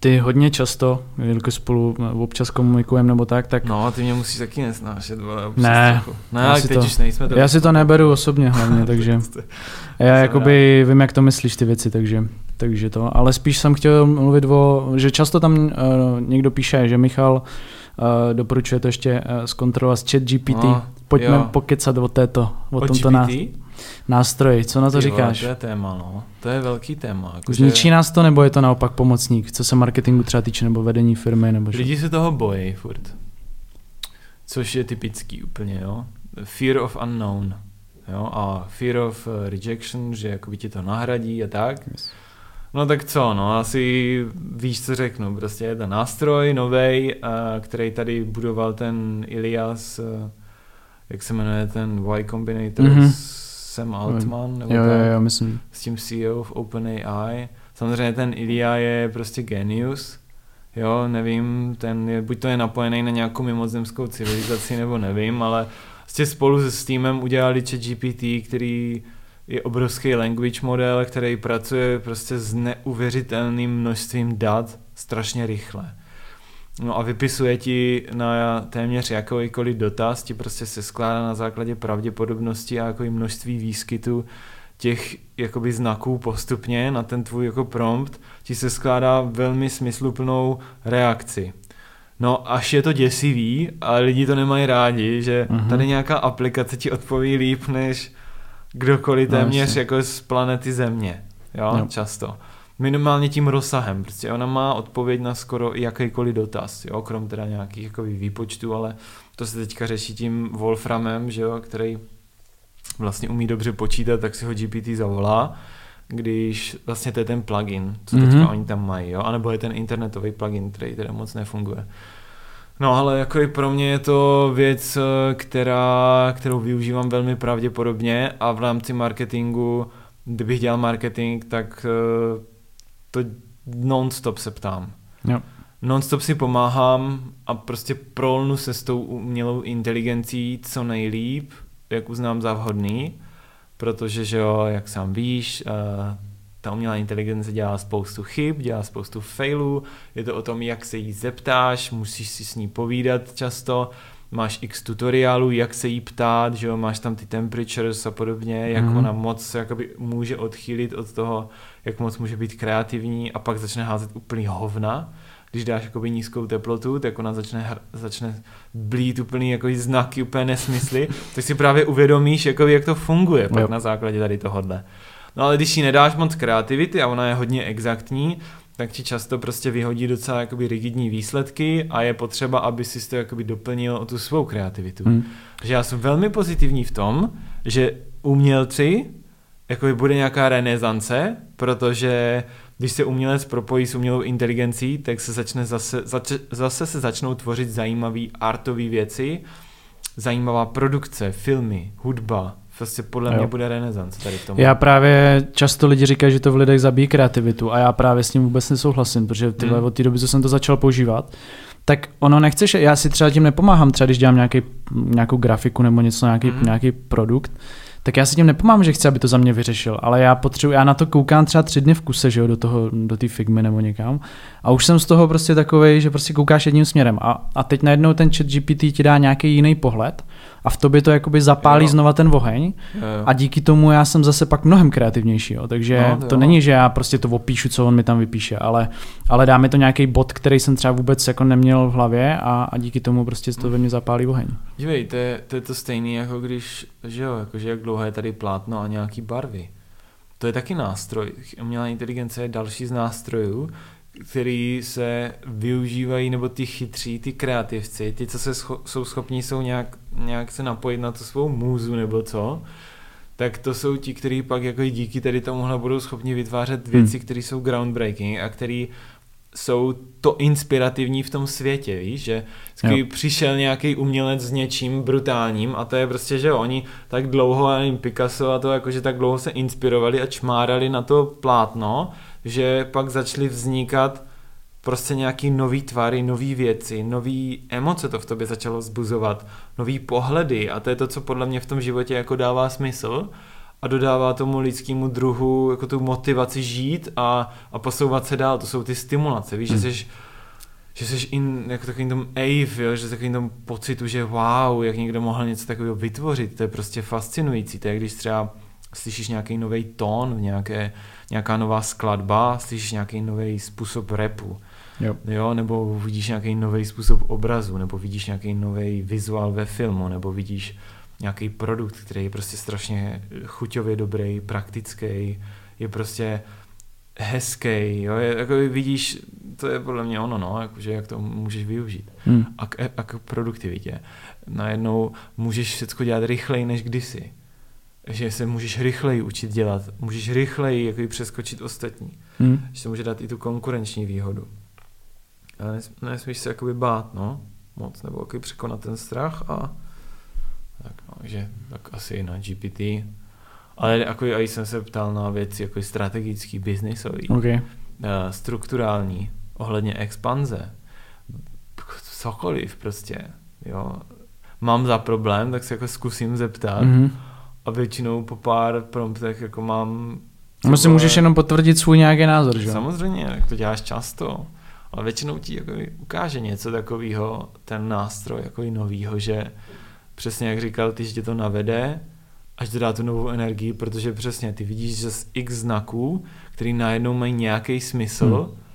Ty hodně často, jelikož spolu občas komunikujeme nebo tak, tak No, ty mě musíš taky nesnášet, vole, občas Ne, trochu. Ne, já si to- už nejsme já si to neberu osobně hlavně, <laughs> takže já jakoby vím, jak to myslíš ty věci, takže, takže to. Ale spíš jsem chtěl mluvit o, že často tam uh, někdo píše, že Michal uh, doporučuje to ještě uh, zkontrolovat s chat GPT. No, Pojďme jo. pokecat o této, o, O tomto GPT? nás, Nástroj, co na to Ty vole, říkáš? To je téma, no. To je velký téma. Jako Zničí nás to, nebo je to naopak pomocník, co se marketingu třeba týče, nebo vedení firmy, nebo že? Lidi se toho bojí furt. Což je typický úplně, jo. Fear of unknown. Jo, a fear of eh, rejection, že jakoby ti to nahradí a tak. Yes. No tak co, no asi víš, co řeknu. Prostě je to nástroj novej, eh, který tady budoval ten Ilias, eh, jak se jmenuje ten Y Combinator, Mhm. mm-hmm. Sam Altman, nebo Jo, jo, jo, myslím. s tím CEO v OpenAI. Samozřejmě ten Ilia je prostě genius, jo, nevím, ten je, buď to je napojený na nějakou mimozemskou civilizaci, nebo nevím, ale vlastně spolu se Steamem udělali ChatGPT, který je obrovský language model, který pracuje prostě s neuvěřitelným množstvím dat strašně rychle. No a vypisuje ti na téměř jakýkoliv dotaz, ti prostě se skládá na základě pravděpodobnosti a jako množství výskytu těch jakoby znaků postupně na ten tvůj jako prompt, ti se skládá velmi smysluplnou reakci. No až je to děsivý, ale lidi to nemají rádi, že Mhm. tady nějaká aplikace ti odpoví líp než kdokoliv No, téměř jasně. jako z planety Země. Jo, Jo. často. Minimálně tím rozsahem. Prostě ona má odpověď na skoro jakýkoliv dotaz, jo, krom teda nějakých jako výpočtů, ale to se teďka řeší tím Wolframem, že jo, který vlastně umí dobře počítat, tak si ho GPT zavolá, když vlastně to je ten plugin, co teďka Mhm. oni tam mají, jo, anebo je ten internetový plugin, který teda moc nefunguje. No ale jako i pro mě je to věc, eh, která, kterou využívám velmi pravděpodobně a v rámci marketingu, kdybych dělal marketing, tak eh, to non-stop se ptám. Jo. Non-stop si pomáhám a prostě prolnu se s tou umělou inteligencí co nejlíp, jak uznám za vhodný, protože, že jo, jak sám víš, uh, ta umělá inteligence dělá spoustu chyb, dělá spoustu failů, je to o tom, jak se jí zeptáš, musíš si s ní povídat často, máš x tutoriálů, jak se jí ptát, že jo, máš tam ty temperatures a podobně, jak Mhm. ona moc jakoby může odchýlit od toho, jak moc může být kreativní a pak začne házet úplný hovna. Když dáš jakoby nízkou teplotu, tak ona začne, hr- začne blít úplný jako znaky, úplně nesmysly, <laughs> tak si právě uvědomíš, jakoby, jak to funguje pak Jo. na základě tady tohohle. No ale když jí nedáš moc kreativity a ona je hodně exaktní, tak ti často prostě vyhodí docela jakoby rigidní výsledky a je potřeba, aby si to jakoby doplnil o tu svou kreativitu. Hm. Takže já jsem velmi pozitivní v tom, že umělci, jako bude nějaká renesance, protože když se umělec propojí s umělou inteligencí, tak se začne zase, zač, zase se začnou tvořit zajímavé artové věci, zajímavá produkce, filmy, hudba, prostě podle Jo. mě bude renesance tady v tom. Já právě často lidi říkají, že to v lidech zabíjí kreativitu a já právě s tím vůbec nesouhlasím, protože ty Hmm. od té doby, co jsem to začal používat, tak ono nechceš, já si třeba tím nepomáhám, třeba když dělám nějaký, nějakou grafiku nebo něco, nějaký, Hmm. nějaký produkt, tak já si tím nepomáhám, že chci, aby to za mě vyřešil, ale já potřebuji, já na to koukám třeba tři dny v kuse, že jo, do toho, do té figmy nebo někam. A už jsem z toho prostě takový, že prostě koukáš jedním směrem. A, a teď najednou ten chat GPT ti dá nějaký jiný pohled a v tobě to jakoby zapálí Jo. znova ten oheň Jo, jo. a díky tomu já jsem zase pak mnohem kreativnější. Jo. Takže No, no, to jo. není, že já prostě to opíšu, co on mi tam vypíše, ale, ale dá mi to nějaký bod, který jsem třeba vůbec jako neměl v hlavě a, a díky tomu prostě to ve mně zapálí oheň. Dívej, to je, to je to stejné, jako když, že jo, jakože jak dlouho je tady plátno a nějaký barvy. To je taky nástroj. Umělá inteligence je další z nástrojů, který se využívají, nebo ty chytří, ty kreativci, ty, co se scho- jsou schopní jsou nějak, nějak se napojit na tu svou můzu nebo co, tak to jsou ti, kteří pak jako i díky tady tomuhle budou schopni vytvářet věci, Hmm. které jsou groundbreaking a které jsou to inspirativní v tom světě, víš, že Jo. přišel nějaký umělec s něčím brutálním a to je prostě, že oni tak dlouho, já nevím, Picasso a to jakože tak dlouho se inspirovali a čmárali na to plátno, že pak začaly vznikat prostě nějaký nový tvary, nový věci, nový emoce to v tobě začalo zbuzovat, nový pohledy a to je to, co podle mě v tom životě jako dává smysl a dodává tomu lidskému druhu jako tu motivaci žít a, a posouvat se dál. To jsou ty stimulace, víš, Hmm. že jsi že jsi in, jako takovým tom ave, jo, že takovým tom pocitu, že wow, jak někdo mohl něco takového vytvořit, to je prostě fascinující. To je, když třeba slyšíš nějaký nový tón, v nějaké, nějaká nová skladba, slyšíš nějaký nový způsob repu, Jo. jo, nebo vidíš nějaký nový způsob obrazu, nebo vidíš nějaký nový vizuál ve filmu, nebo vidíš nějaký produkt, který je prostě strašně chuťově dobrý, praktický, je prostě hezký, jo, je, jako vidíš, to je podle mě ono, no, jakože jak to můžeš využít. Hmm. A k, a k produktivitě. Najednou můžeš všechno dělat rychleji než kdysi. Že se můžeš rychleji učit dělat, můžeš rychleji jako přeskočit ostatní. Hmm. Že to může dát i tu konkurenční výhodu. Ale nes, nesmíš se jakoby bát, no, moc, nebo jakoby překonat ten strach a tak, no, takže tak asi na GPT. Ale jako i jsem se ptal na věci jako strategický, biznisový, Okay. uh, strukturální, ohledně expanze, cokoliv prostě, jo. Mám za problém, tak se jako zkusím zeptat Mm-hmm. A většinou po pár promptech jako mám... No si můžeš jenom potvrdit svůj nějaký názor, že? Samozřejmě, jak to děláš často, ale většinou ti jako ukáže něco takového, ten nástroj jako novýho, že přesně jak říkal ty, že tě to navede, až to dá tu novou energii, protože přesně ty vidíš že z x znaků, který najednou mají nějaký smysl Hmm.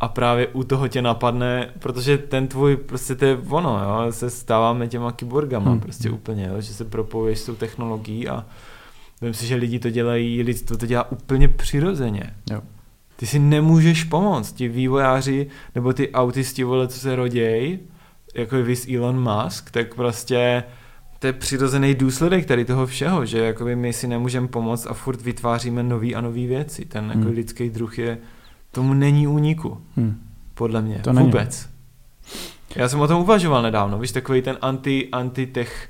A právě u toho tě napadne, protože ten tvůj, prostě to je ono, jo, se stáváme těma kyborgama Hmm. prostě úplně, jo, že se propojuješ s tou technologií a vím si, že lidi to dělají, lidstvo to dělá úplně přirozeně. Jo. Ty si nemůžeš pomoct, ti vývojáři nebo ty autisti, vole, co se roděj, jako je vys Elon Musk, tak prostě to je přirozený důsledek tady toho všeho, že jakoby my si nemůžeme pomoct a furt vytváříme nový a nový věci. Ten jako Hmm. lidský druh je, tomu není úniku, Hm. podle mě, To není. vůbec. Já jsem o tom uvažoval nedávno, víš, takový ten anti, anti-tech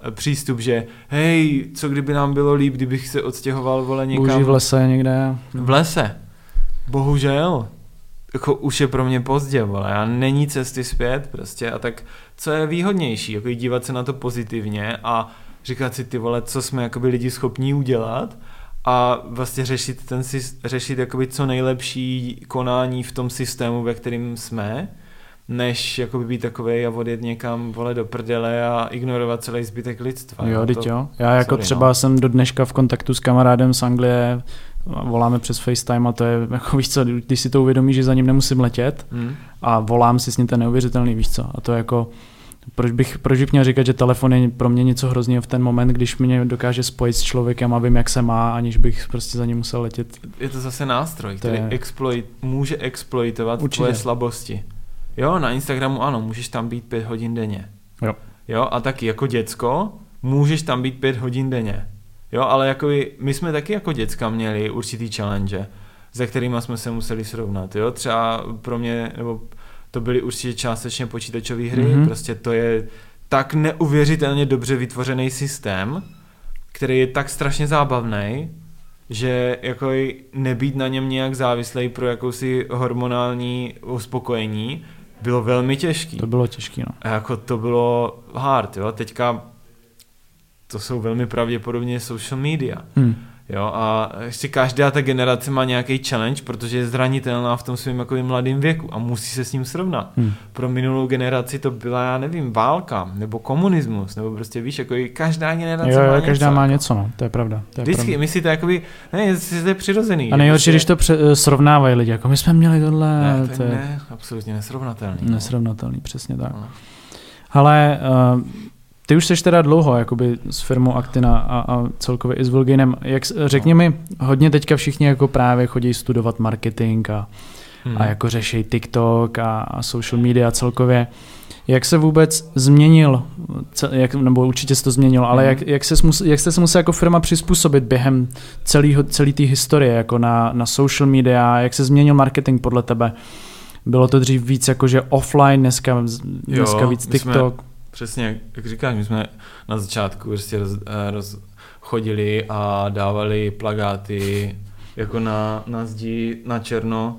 eh, přístup, že hej, co kdyby nám bylo líp, kdybych se odstěhoval, vole, někam Bouží v lese někde. v lese. Bohužel. Jako už je pro mě pozdě, vole. Já není cesty zpět prostě. A tak co je výhodnější? Jako dívat se na to pozitivně a říkat si ty vole, co jsme jakoby lidi schopní udělat a vlastně řešit ten řešit jakoby co nejlepší konání v tom systému, ve kterým jsme, než jakoby být takovej a odjet někam vole do prdele a ignorovat celý zbytek lidstva. Jo, To- teď jo. Já jako sorry, třeba no. jsem do dneška v kontaktu s kamarádem z Anglie, voláme přes FaceTime a to je, <laughs> jako víš co, když si to uvědomíš, že za ním nemusím letět Hm? a volám si s ním ten neuvěřitelný, víš co. A to je jako, proč bych, proč bych měl říkat, že telefon je pro mě něco hrozného v ten moment, když mě dokáže spojit s člověkem a vím, jak se má, aniž bych prostě za ním musel letět. je to zase nástroj, který je- exploit, může exploitovat Určitě. tvoje slabosti. Jo, na Instagramu ano, můžeš tam být pět hodin denně. Jo. Jo, a taky jako děcko můžeš tam být pět hodin denně. Jo, ale jako my jsme taky jako děcka měli určitý challenge, se kterými jsme se museli srovnat. Jo, třeba pro mě, nebo to byly určitě částečně počítačové hry, Mhm. mm-hmm. prostě to je tak neuvěřitelně dobře vytvořený systém, který je tak strašně zábavný, že jako nebýt na něm nějak závislej pro jakousi hormonální uspokojení bylo velmi těžký. To bylo těžké, no. A jako to bylo hard, jo. Teďka to jsou velmi pravděpodobně social media. Hm. Jo, a ještě každá ta generace má nějaký challenge, protože je zranitelná v tom svém jako mladém věku a musí se s ním srovnat. Hm. Pro minulou generaci to byla, já nevím, válka, nebo komunismus, nebo prostě víš, jako i každá generace Jo, má jo, něco. každá má jako. něco, no, to je pravda. To je Vždycky, pravda. my si to jakoby, ne, to je přirozený. A nejhorší, když to pře- eh, srovnávají lidi, jako my jsme měli tohle, ne, to to je ne, absolutně nesrovnatelný. no. nesrovnatelný, přesně tak. No. Ale uh, ty už jsi teda dlouho jakoby s firmou Actina a, a celkově i s Volgainem. Jak, řekni mi, hodně teďka všichni jako právě chodí studovat marketing a, Hmm. a jako řeší TikTok a, a social media celkově. Jak se vůbec změnil, jak, nebo určitě se to změnilo, ale Mhm. jak, jak, se, jak jste se museli jako firma přizpůsobit během celého, celé té historie, jako na, na social media, jak se změnil marketing podle tebe? Bylo to dřív víc jakože offline, dneska, dneska Jo, víc my jsme- TikTok. Přesně, jak, říkáš, my jsme na začátku prostě roz, eh, roz, chodili a dávali plagáty jako na, na zdi na černo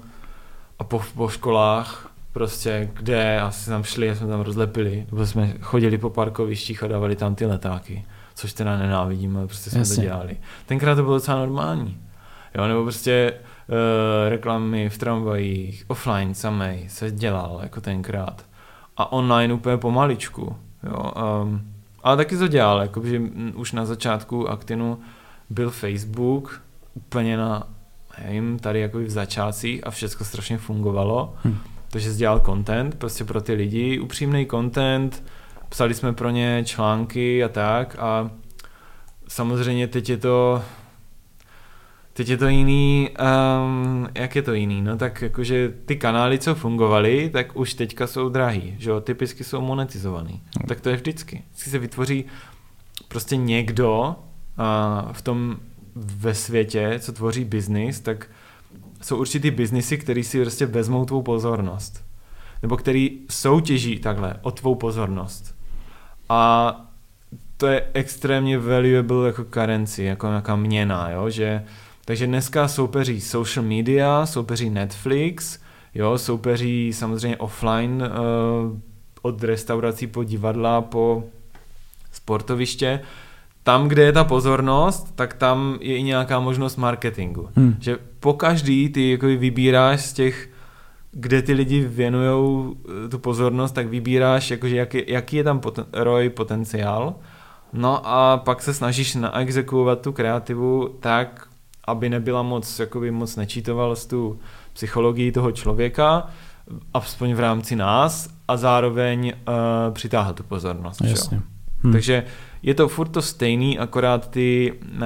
a po, po školách prostě, kde asi tam šli a jsme tam rozlepili, nebo jsme chodili po parkovištích a dávali tam ty letáky, což teda nenávidím, ale prostě jsme Jasně. to dělali. Tenkrát to bylo docela normální. Jo, nebo prostě uh, reklamy v tramvajích, offline samej se dělal jako tenkrát. A online úplně pomaličku. Jo, um, ale taky to dělal, jakože už na začátku Actinu byl Facebook úplně na, nevím, tady jako v začátcích a všechno strašně fungovalo. Hm. Takže dělal content prostě pro ty lidi, upřímný content, psali jsme pro ně články a tak a samozřejmě teď je to Teď je to jiný, um, jak je to jiný, no tak jakože ty kanály, co fungovaly, tak už teďka jsou drahý, že jo, typicky jsou monetizovaný. No. Tak to je vždycky. Vždycky se vytvoří prostě někdo uh, v tom ve světě, co tvoří biznis, tak jsou určitý biznisy, který si prostě vezmou tvou pozornost. Nebo který soutěží takhle o tvou pozornost. A to je extrémně valuable jako currency, jako nějaká měna, jo, že takže dneska soupeří social media, soupeří Netflix, jo, soupeří samozřejmě offline uh, od restaurací po divadla, po sportoviště. Tam, kde je ta pozornost, tak tam je i nějaká možnost marketingu. Hmm. Že po každý ty jako vybíráš z těch, kde ty lidi věnují eh, tu pozornost, tak vybíráš, jakože jaký, jaký je tam poten, ROI potenciál. No a pak se snažíš naexekuovat tu kreativu tak, aby nebyla moc, jakoby moc nečítoval z tu psychologii toho člověka, aspoň v rámci nás a zároveň uh, přitáhl tu pozornost. Jasně. Hm. Takže je to furt to stejný, akorát ty uh,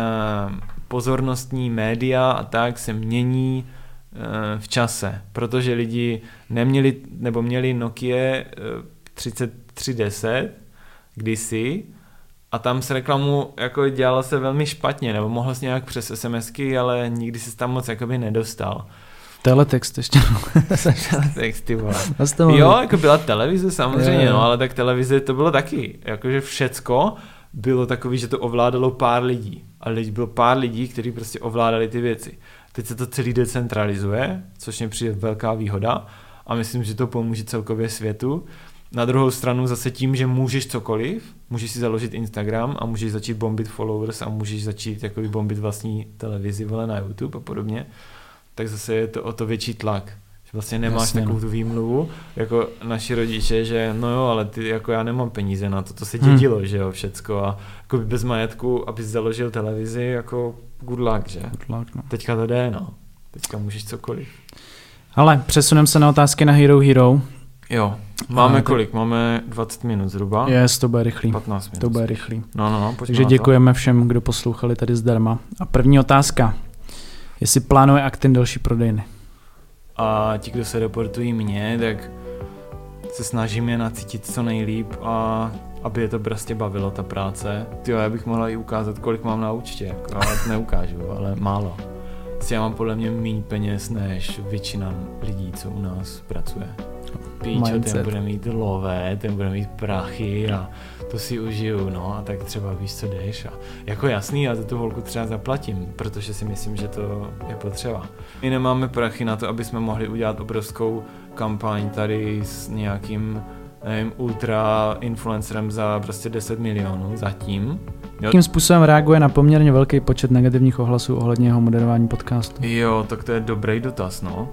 pozornostní média a tak se mění uh, v čase, protože lidi neměli, nebo měli Nokia uh, 3310 kdysi a tam s reklamu jako dělalo se velmi špatně, nebo mohl jsi nějak přes SMSky, ale nikdy se tam moc jakoby nedostal. Teletext ještě. <laughs> Teletext, ty vole. <laughs> Jo, jako byla televize samozřejmě, jo, jo. no, ale tak televize to bylo taky, jakože všecko bylo takový, že to ovládalo pár lidí. A lidi, bylo pár lidí, kteří prostě ovládali ty věci. Teď se to celý decentralizuje, což mě přijde velká výhoda a myslím, že to pomůže celkově světu. Na druhou stranu zase tím, že můžeš cokoliv, můžeš si založit Instagram a můžeš začít bombit followers a můžeš začít jakoby bombit vlastní televizi vole na YouTube a podobně, tak zase je to o to větší tlak. Že vlastně nemáš Jasně, takovou no. tu výmluvu, jako naši rodiče, že no jo, ale ty, jako já nemám peníze na to, to se dědilo, hmm. že jo, všecko a jako bez majetku, abys založil televizi, jako good luck, že? Good luck, no. Teďka to jde, no. Teďka můžeš cokoliv. Ale přesuneme se na otázky na Hero Hero. Jo, máme a, kolik? Máme 20 minut zhruba? Je, to bude rychlý. 15 minut. To bude rychlý. No, no, no, Takže děkujeme všem, kdo poslouchali tady zdarma. A první otázka. Jestli plánuje Actin další prodejny? A ti, kdo se reportují mě, tak se snažím je nacítit co nejlíp a aby je to prostě bavilo, ta práce. Jo, já bych mohla i ukázat, kolik mám na účtě, jako, ale neukážu, ale málo. Já mám podle mě méně peněz než většina lidí, co u nás pracuje píčo, ten bude mít lové, ten bude mít prachy a to si užiju, no a tak třeba víš, co jdeš a jako jasný, já za tu holku třeba zaplatím, protože si myslím, že to je potřeba. My nemáme prachy na to, aby jsme mohli udělat obrovskou kampaň tady s nějakým nevím, ultra influencerem za prostě 10 milionů zatím. Jakým způsobem reaguje na poměrně velký počet negativních ohlasů ohledně jeho moderování podcastu? Jo, tak to je dobrý dotaz, no.